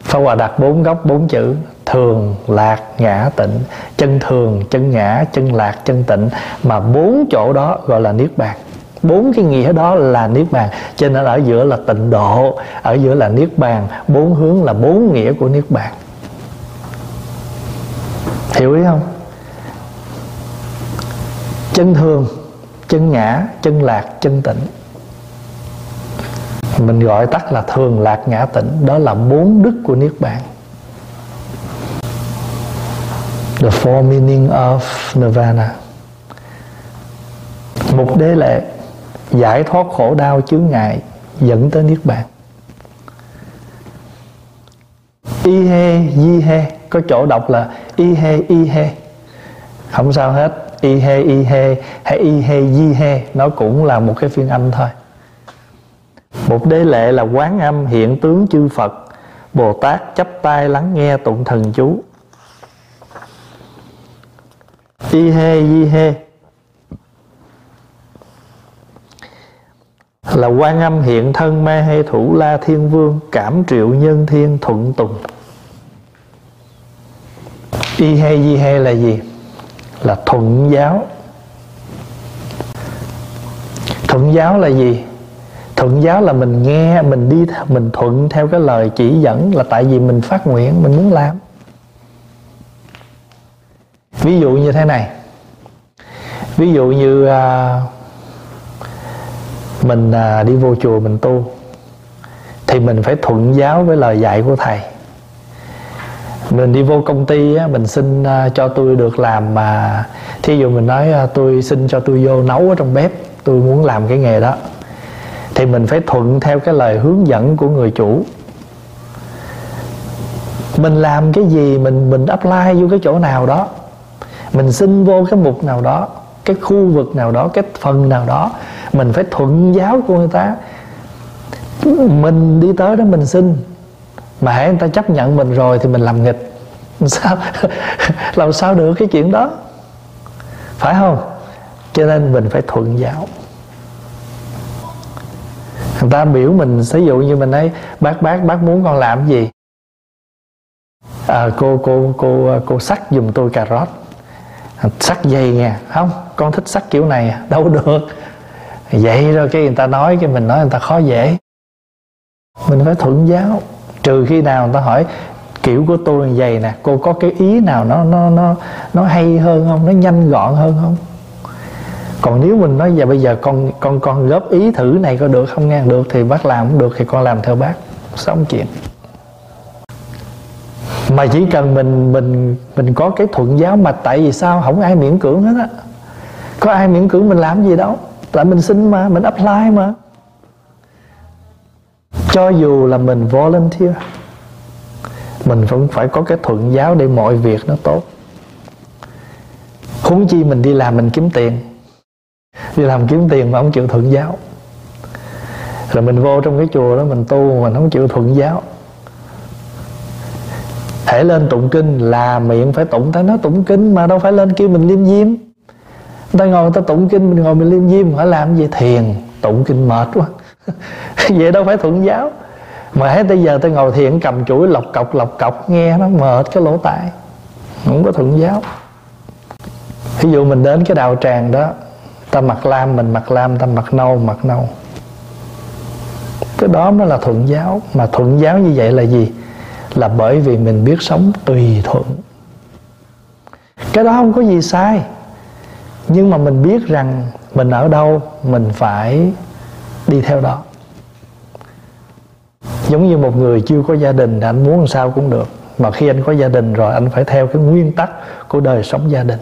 Phá Hòa đặt bốn góc bốn chữ thường lạc ngã tịnh. Chân thường chân ngã chân lạc chân tịnh. Mà bốn chỗ đó gọi là niết bàn. Bốn cái nghĩa đó là niết bàn. Cho nên ở giữa là tịnh độ ở giữa là niết bàn. Bốn hướng là bốn nghĩa của niết bàn. Hiểu ý không? Chân thường chân ngã, chân lạc, chân tịnh. Mình gọi tắt là thường lạc ngã tịnh. Đó là bốn đức của niết bàn. The four meaning of nirvana. Mục đế lệ giải thoát khổ đau chướng ngại dẫn tới niết bàn. Y he, di he. Có chỗ đọc là y he y he. Không sao hết y he y he, hay y he, di he. Nó cũng là một cái phiên âm thôi. Một đế lệ là quán âm hiện tướng chư phật. Bồ tát chấp tay lắng nghe tụng thần chú. Y he, di he. Là quan âm hiện thân ma hay thủ la thiên vương, cảm triệu nhân thiên thuận tùng. Y he, di he là gì? Là thuận giáo. Thuận giáo là gì? Thuận giáo là mình nghe mình đi mình thuận theo cái lời chỉ dẫn là tại vì mình phát nguyện mình muốn làm. Ví dụ như thế này. Ví dụ như à, mình à, đi vô chùa mình tu thì mình phải thuận giáo với lời dạy của thầy mình đi vô công ty á, mình xin à, cho tôi được làm mà thí dụ mình nói à, tôi xin cho tôi vô nấu ở trong bếp tôi muốn làm cái nghề đó. Thì mình phải thuận theo cái lời hướng dẫn của người chủ. Mình làm cái gì mình mình apply vô cái chỗ nào đó. Mình xin vô cái mục nào đó cái khu vực nào đó cái phần nào đó mình phải thuận giáo của người ta. Mình đi tới đó mình xin mà hãy người ta chấp nhận mình rồi thì mình làm nghịch. Sao? Làm sao được cái chuyện đó? Phải không? Cho nên mình phải thuận giáo. Người ta biểu mình ví dụ như mình ấy bác bác bác muốn con làm gì? À, cô cô cô cô sắc giùm tôi cà rốt. Sắc dây nha không con thích sắc kiểu này à? đâu được. Vậy rồi cái người ta nói cái mình nói người ta khó dễ. Mình phải thuận giáo trừ khi nào người ta hỏi kiểu của tôi như vậy nè, cô có cái ý nào nó nó nó nó hay hơn không? Nó nhanh gọn hơn không? Còn nếu mình nói giờ bây giờ con con con góp ý thử này có được không nghe? Được thì bác làm cũng được thì con làm theo bác. Xong chuyện. Mà chỉ cần mình mình mình có cái thuận giáo mà tại vì sao? Không ai miễn cưỡng hết á. Có ai miễn cưỡng mình làm gì đâu. Tại mình xin mà, mình apply mà cho dù là mình volunteer, mình vẫn phải có cái thuận giáo để mọi việc nó tốt. Huống chi mình đi làm mình kiếm tiền. Đi làm kiếm tiền mà không chịu thuận giáo. Rồi mình vô trong cái chùa đó mình tu mà mình không chịu thuận giáo. Thể lên tụng kinh là miệng phải tụng ta nói tụng kinh mà đâu phải lên kêu mình liêm diêm. Ta ngồi ta tụng kinh, mình ngồi mình liêm diêm phải làm gì thiền, tụng kinh mệt quá. vậy đâu phải thuận giáo. Mà hết bây giờ tôi ngồi thiền cầm chuỗi lọc cọc lọc cọc, nghe nó mệt cái lỗ tai. Không có thuận giáo. Ví dụ mình đến cái đạo tràng đó, ta mặc lam mình mặc lam, ta mặc nâu mặc nâu. Cái đó mới là thuận giáo. Mà thuận giáo như vậy là gì? Là bởi vì mình biết sống tùy thuận. Cái đó không có gì sai. Nhưng mà mình biết rằng mình ở đâu, mình phải đi theo đó giống như một người chưa có gia đình anh muốn làm sao cũng được. Mà khi anh có gia đình rồi, anh phải theo cái nguyên tắc của đời sống gia đình.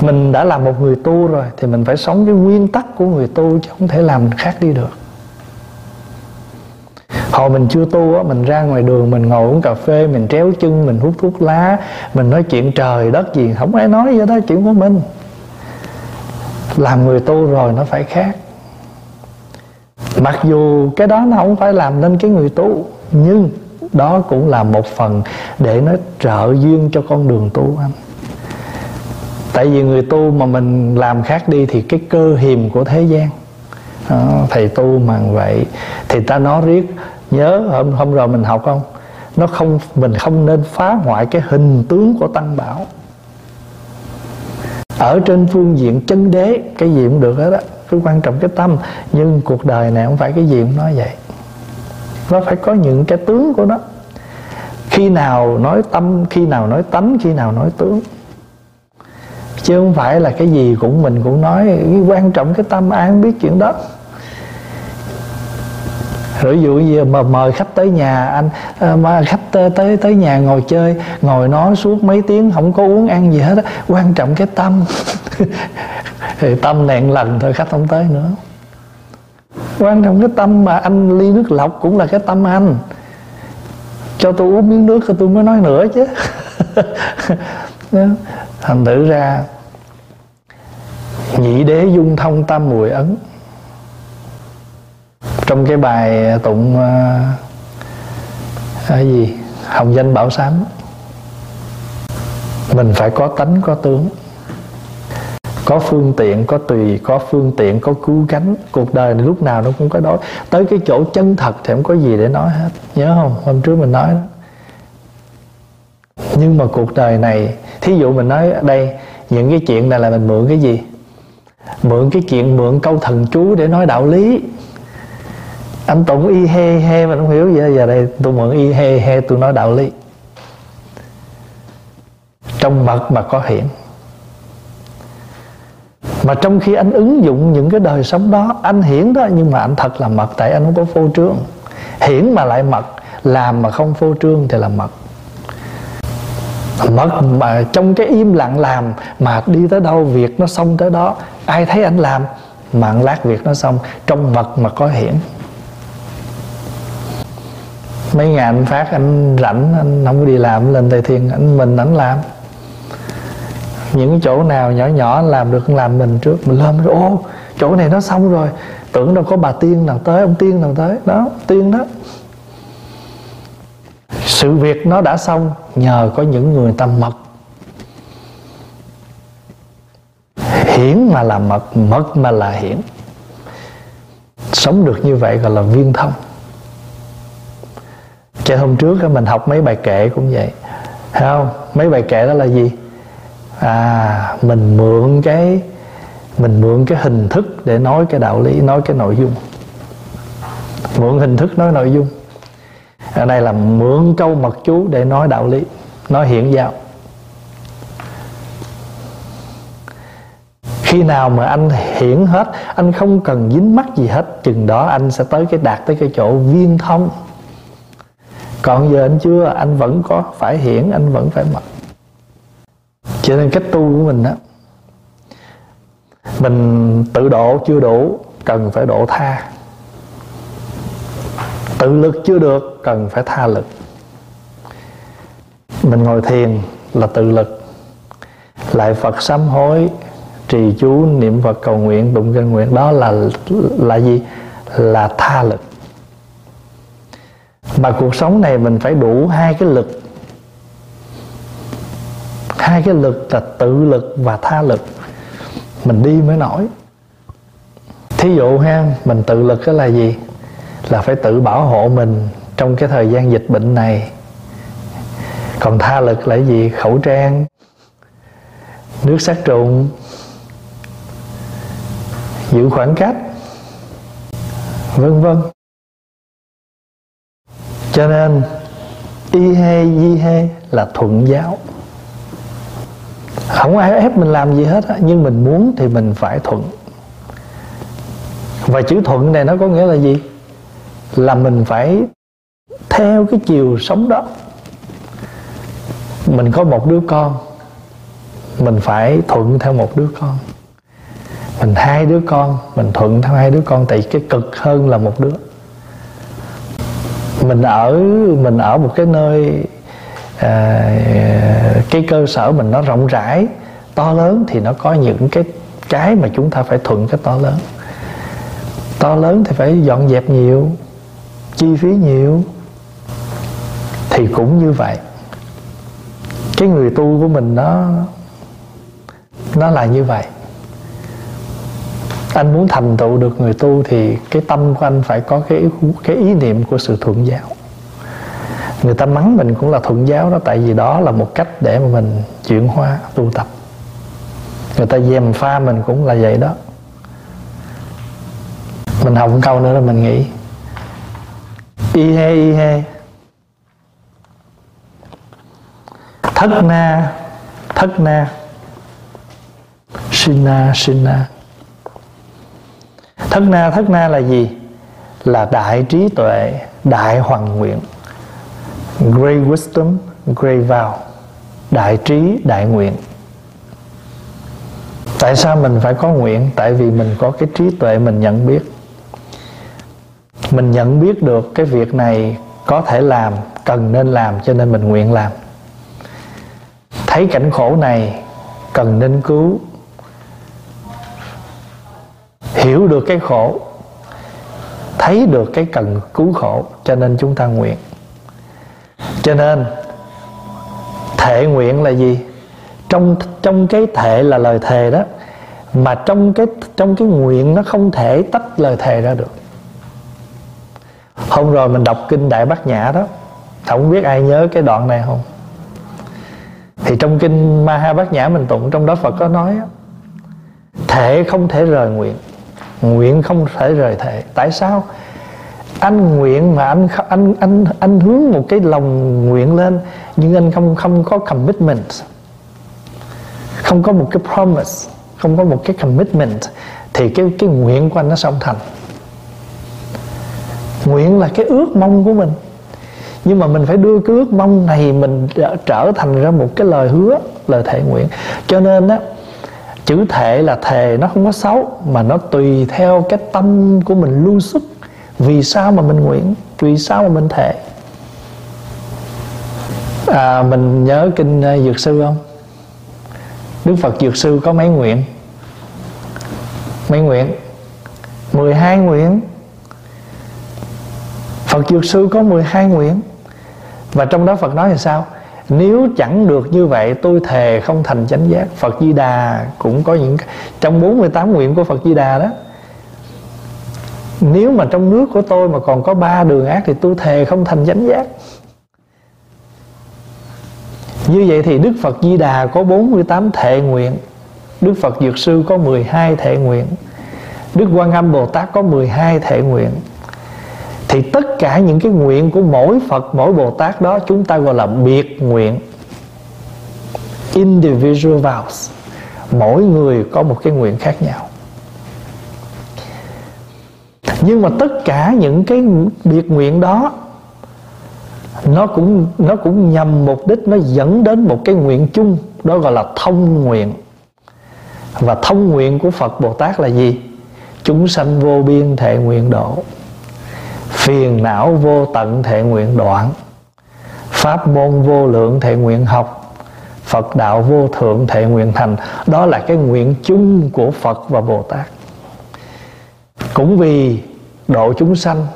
Mình đã là một người tu rồi thì mình phải sống cái nguyên tắc của người tu chứ không thể làm khác đi được. Hồi mình chưa tu á, mình ra ngoài đường, mình ngồi uống cà phê, mình tréo chân, mình hút thuốc lá, mình nói chuyện trời đất gì, không ai nói vậy đó chuyện của mình. Làm người tu rồi nó phải khác mặc dù cái đó nó không phải làm nên cái người tu nhưng đó cũng là một phần để nó trợ duyên cho con đường tu anh. Tại vì người tu mà mình làm khác đi thì cái cơ hiềm của thế gian đó, thầy tu mà vậy thì ta nói riết nhớ hôm hôm rồi mình học không? Nó không mình không nên phá hoại cái hình tướng của tăng bảo. Ở trên phương diện chân đế cái gì cũng được hết á cái quan trọng cái tâm. Nhưng cuộc đời này không phải cái gì cũng nói vậy. Nó phải có những cái tướng của nó. Khi nào nói tâm khi nào nói tánh khi nào nói tướng. Chứ không phải là cái gì cũng mình cũng nói. Quan trọng cái tâm ai không biết chuyện đó. Rồi ví dụ như mà mời khách tới nhà anh à, mà khách tới tới, tới nhà ngồi chơi ngồi nói suốt mấy tiếng không có uống ăn gì hết quan trọng cái tâm thì tâm nạn lần thôi khách không tới nữa. Quan trọng cái tâm mà anh ly nước lọc cũng là cái tâm anh. Cho tôi uống miếng nước rồi tôi mới nói nữa chứ. Thành thử ra nhị đế dung thông tam mùi ấn. Trong cái bài tụng uh, gì? Hồng danh bảo sám. Mình phải có tánh có tướng có phương tiện, có tùy, có phương tiện, có cứu cánh. Cuộc đời này lúc nào nó cũng có đói tới cái chỗ chân thật thì không có gì để nói hết. Nhớ không? Hôm trước mình nói đó. Nhưng mà cuộc đời này, thí dụ mình nói đây, những cái chuyện này là mình mượn cái gì? Mượn cái chuyện, mượn câu thần chú để nói đạo lý. Anh tụng y he he mà không hiểu gì giờ đây tôi mượn y he he tôi nói đạo lý. Trong mật mà có hiển mà trong khi anh ứng dụng những cái đời sống đó, anh hiển đó, nhưng mà anh thật là mật, tại anh không có phô trương. Hiển mà lại mật, làm mà không phô trương thì là mật. Mật mà trong cái im lặng làm mà đi tới đâu, việc nó xong tới đó, ai thấy anh làm mà lát việc nó xong, trong mật mà có hiển. Mấy ngày anh phát, anh rảnh, anh không có đi làm lên tây thiên, anh mình anh làm những chỗ nào nhỏ nhỏ làm được, làm mình trước, mình lên rồi ô, chỗ này nó xong rồi. Tưởng đâu có bà tiên nào tới, ông tiên nào tới. Đó, tiên đó. Sự việc nó đã xong, nhờ có những người tâm mật. Hiển mà là mật mật mà là hiển. Sống được như vậy gọi là viên thông. Cho hôm trước mình học mấy bài kệ cũng vậy. Thấy không? Mấy bài kệ đó là gì? À mình mượn cái, mình mượn cái hình thức để nói cái đạo lý, nói cái nội dung. Mượn hình thức, nói nội dung. Ở đây là mượn câu mật chú để nói đạo lý, nói hiện giáo khi nào mà anh hiển hết, anh không cần dính mắc gì hết, chừng đó anh sẽ tới cái đạt tới cái chỗ viên thông. Còn giờ anh chưa, anh vẫn có phải hiển, anh vẫn phải mật cho nên cách tu của mình đó mình tự độ chưa đủ, cần phải độ tha. Tự lực chưa được, cần phải tha lực. Mình ngồi thiền là tự lực. Lại phật sám hối, trì chú niệm phật cầu nguyện, tụng kinh nguyện, đó là là gì? Là tha lực. Mà cuộc sống này mình phải đủ hai cái lực hai cái lực là tự lực và tha lực. Mình đi mới nổi. Thí dụ ha, mình tự lực cái là gì? Là phải tự bảo hộ mình trong cái thời gian dịch bệnh này. Còn tha lực là gì? Khẩu trang, nước sát trùng, giữ khoảng cách, vân vân. Cho nên, y hê di hê là thuận giáo không ai ép mình làm gì hết nhưng mình muốn thì mình phải thuận. Và chữ thuận này nó có nghĩa là gì? Là mình phải theo cái chiều sống đó. Mình có một đứa con, mình phải thuận theo một đứa con. Mình hai đứa con, mình thuận theo hai đứa con, tại cái cực hơn là một đứa. Mình ở mình ở một cái nơi à, cái cơ sở mình nó rộng rãi to lớn thì nó có những cái cái mà chúng ta phải thuận cái to lớn. To lớn thì phải dọn dẹp nhiều chi phí nhiều thì cũng như vậy. Cái người tu của mình nó nó là như vậy. Anh muốn thành tựu được người tu thì cái tâm của anh phải có cái cái ý niệm của sự thuận giáo người ta mắng mình cũng là thuận giáo đó tại vì đó là một cách để mà mình chuyển hóa tu tập. Người ta dèm pha mình cũng là vậy đó. Mình học một câu nữa là mình nghĩ y he y he thất na thất na. Sina Sina Thất na thất na là gì? Là đại trí tuệ, đại hoàng nguyện. Great wisdom, great vow Đại trí, đại nguyện. Tại sao mình phải có nguyện? Tại vì mình có cái trí tuệ mình nhận biết. Mình nhận biết được cái việc này có thể làm, cần nên làm cho nên mình nguyện làm. Thấy cảnh khổ này cần nên cứu. Hiểu được cái khổ thấy được cái cần cứu khổ cho nên chúng ta nguyện cho nên, thể nguyện là gì? Trong trong cái thể là lời thề đó, mà trong cái trong cái nguyện nó không thể tách lời thề ra được. Hôm rồi mình đọc kinh đại bát nhã đó, không biết ai nhớ cái đoạn này không? Thì trong kinh ma ha bát nhã mình tụng, trong đó phật có nói thể không thể rời nguyện nguyện không thể rời thể tại sao? Anh nguyện mà anh anh anh anh hướng một cái lòng nguyện lên, nhưng anh không không có commitment. Không có một cái promise, không có một cái commitment, thì cái cái nguyện của anh nó sẽ không thành. Nguyện là cái ước mong của mình. Nhưng mà mình phải đưa cái ước mong này mình trở thành ra một cái lời hứa, lời thệ nguyện. Cho nên á, chữ thệ là thề nó không có xấu, mà nó tùy theo cái tâm của mình lưu xuất vì sao mà mình nguyện? Vì sao mà mình thệ à, mình nhớ kinh à, dược sư không? Đức phật dược sư có mấy nguyện? Mấy nguyện? 12 nguyện. Phật Dược Sư có 12 nguyện. Và trong đó Phật nói là sao? Nếu chẳng được như vậy tôi thề không thành chánh giác. Phật Di Đà cũng có những trong 48 nguyện của Phật Di Đà đó nếu mà trong nước của tôi mà còn có ba đường ác thì tôi thề không thành chánh giác. Như vậy thì Đức Phật Di Đà có 48 thệ nguyện, Đức Phật Dược Sư có 12 thệ nguyện, Đức Quan Âm Bồ Tát có 12 thệ nguyện. Thì tất cả những cái nguyện của mỗi Phật, mỗi Bồ Tát đó chúng ta gọi là biệt nguyện. Individual vows. Mỗi người có một cái nguyện khác nhau nhưng mà tất cả những cái biệt nguyện đó, nó cũng nó cũng nhằm mục đích nó dẫn đến một cái nguyện chung, đó gọi là thông nguyện. Và thông nguyện của Phật Bồ Tát là gì? Chúng sanh vô biên thệ nguyện độ, phiền não vô tận thệ nguyện đoạn, pháp môn vô lượng thệ nguyện học, phật đạo vô thượng thệ nguyện thành. Đó là cái nguyện chung của phật và bồ tát. Cũng vì độ chúng sanh,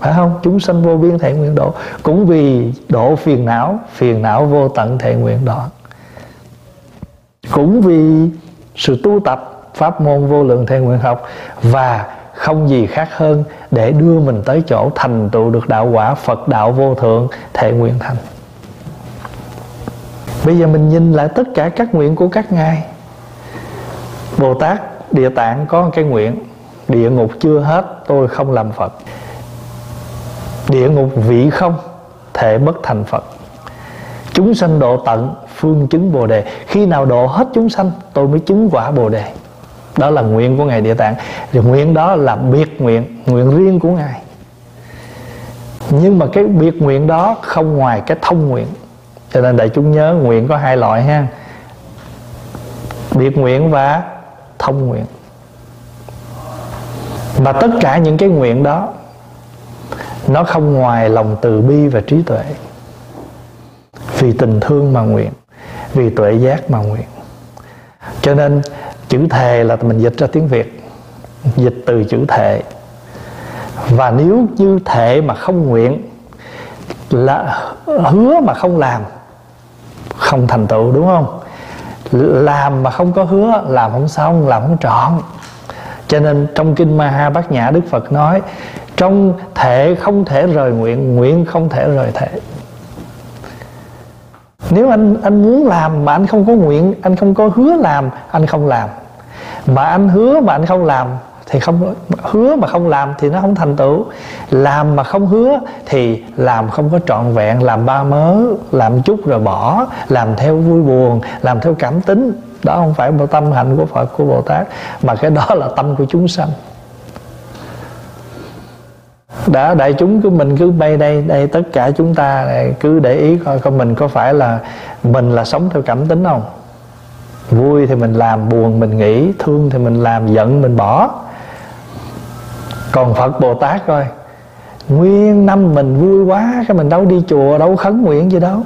phải không? Chúng sanh vô biên thệ nguyện độ. Cũng vì độ phiền não phiền não vô tận thệ nguyện đoạn cũng vì sự tu tập pháp môn vô lượng thệ nguyện học và không gì khác hơn để đưa mình tới chỗ thành tựu được đạo quả Phật đạo vô thượng thể nguyện thành. Bây giờ mình nhìn lại tất cả các nguyện của các ngài. Bồ Tát, Địa Tạng có một cái nguyện. Địa ngục chưa hết, tôi không làm Phật. Địa ngục vị không, Thể bất thành Phật. Chúng sanh độ tận, Phương chứng Bồ Đề. Khi nào độ hết chúng sanh, tôi mới chứng quả Bồ Đề. Đó là nguyện của ngài địa tạng. Thì nguyện đó là biệt nguyện nguyện riêng của ngài. Nhưng mà cái biệt nguyện đó không ngoài cái thông nguyện. Cho nên đại chúng nhớ, nguyện có hai loại ha. Biệt nguyện và thông nguyện và tất cả những cái nguyện đó, nó không ngoài lòng từ bi và trí tuệ. Vì tình thương mà nguyện, vì tuệ giác mà nguyện. Cho nên, chữ thề là mình dịch ra tiếng việt. Dịch từ chữ thệ và nếu như thệ mà không nguyện, là hứa mà không làm, không thành tựu, đúng không? Làm mà không có hứa, làm không xong, làm không trọn cho nên trong kinh Maha bát nhã đức phật nói, trong thể không thể rời nguyện nguyện không thể rời thể. Nếu anh anh muốn làm mà anh không có nguyện, anh không có hứa làm, anh không làm. Mà anh hứa mà anh không làm thì không, hứa mà không làm thì nó không thành tựu. Làm mà không hứa thì làm không có trọn vẹn, làm ba mớ, làm chút rồi bỏ, làm theo vui buồn, làm theo cảm tính đó không phải một tâm hạnh của phật, của bồ tát mà cái đó là tâm của chúng sanh. Đã, đại chúng của mình cứ bay đây đây, tất cả chúng ta cứ để ý coi coi mình có phải là mình là sống theo cảm tính không? Vui thì mình làm, buồn mình nghĩ, thương thì mình làm, giận mình bỏ. Còn phật bồ tát coi, nguyên năm mình vui quá, cái mình đâu đi chùa, đâu khấn nguyện gì đâu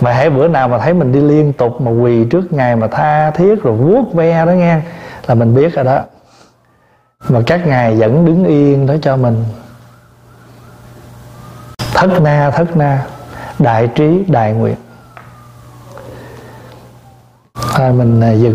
mà hãy bữa nào mà thấy mình đi liên tục mà quỳ trước ngài mà tha thiết rồi vuốt ve đó nghe, là mình biết rồi đó. Mà các ngài vẫn đứng yên đó cho mình. Thất na thất na, đại trí, đại nguyện. Thôi mình à, dừng.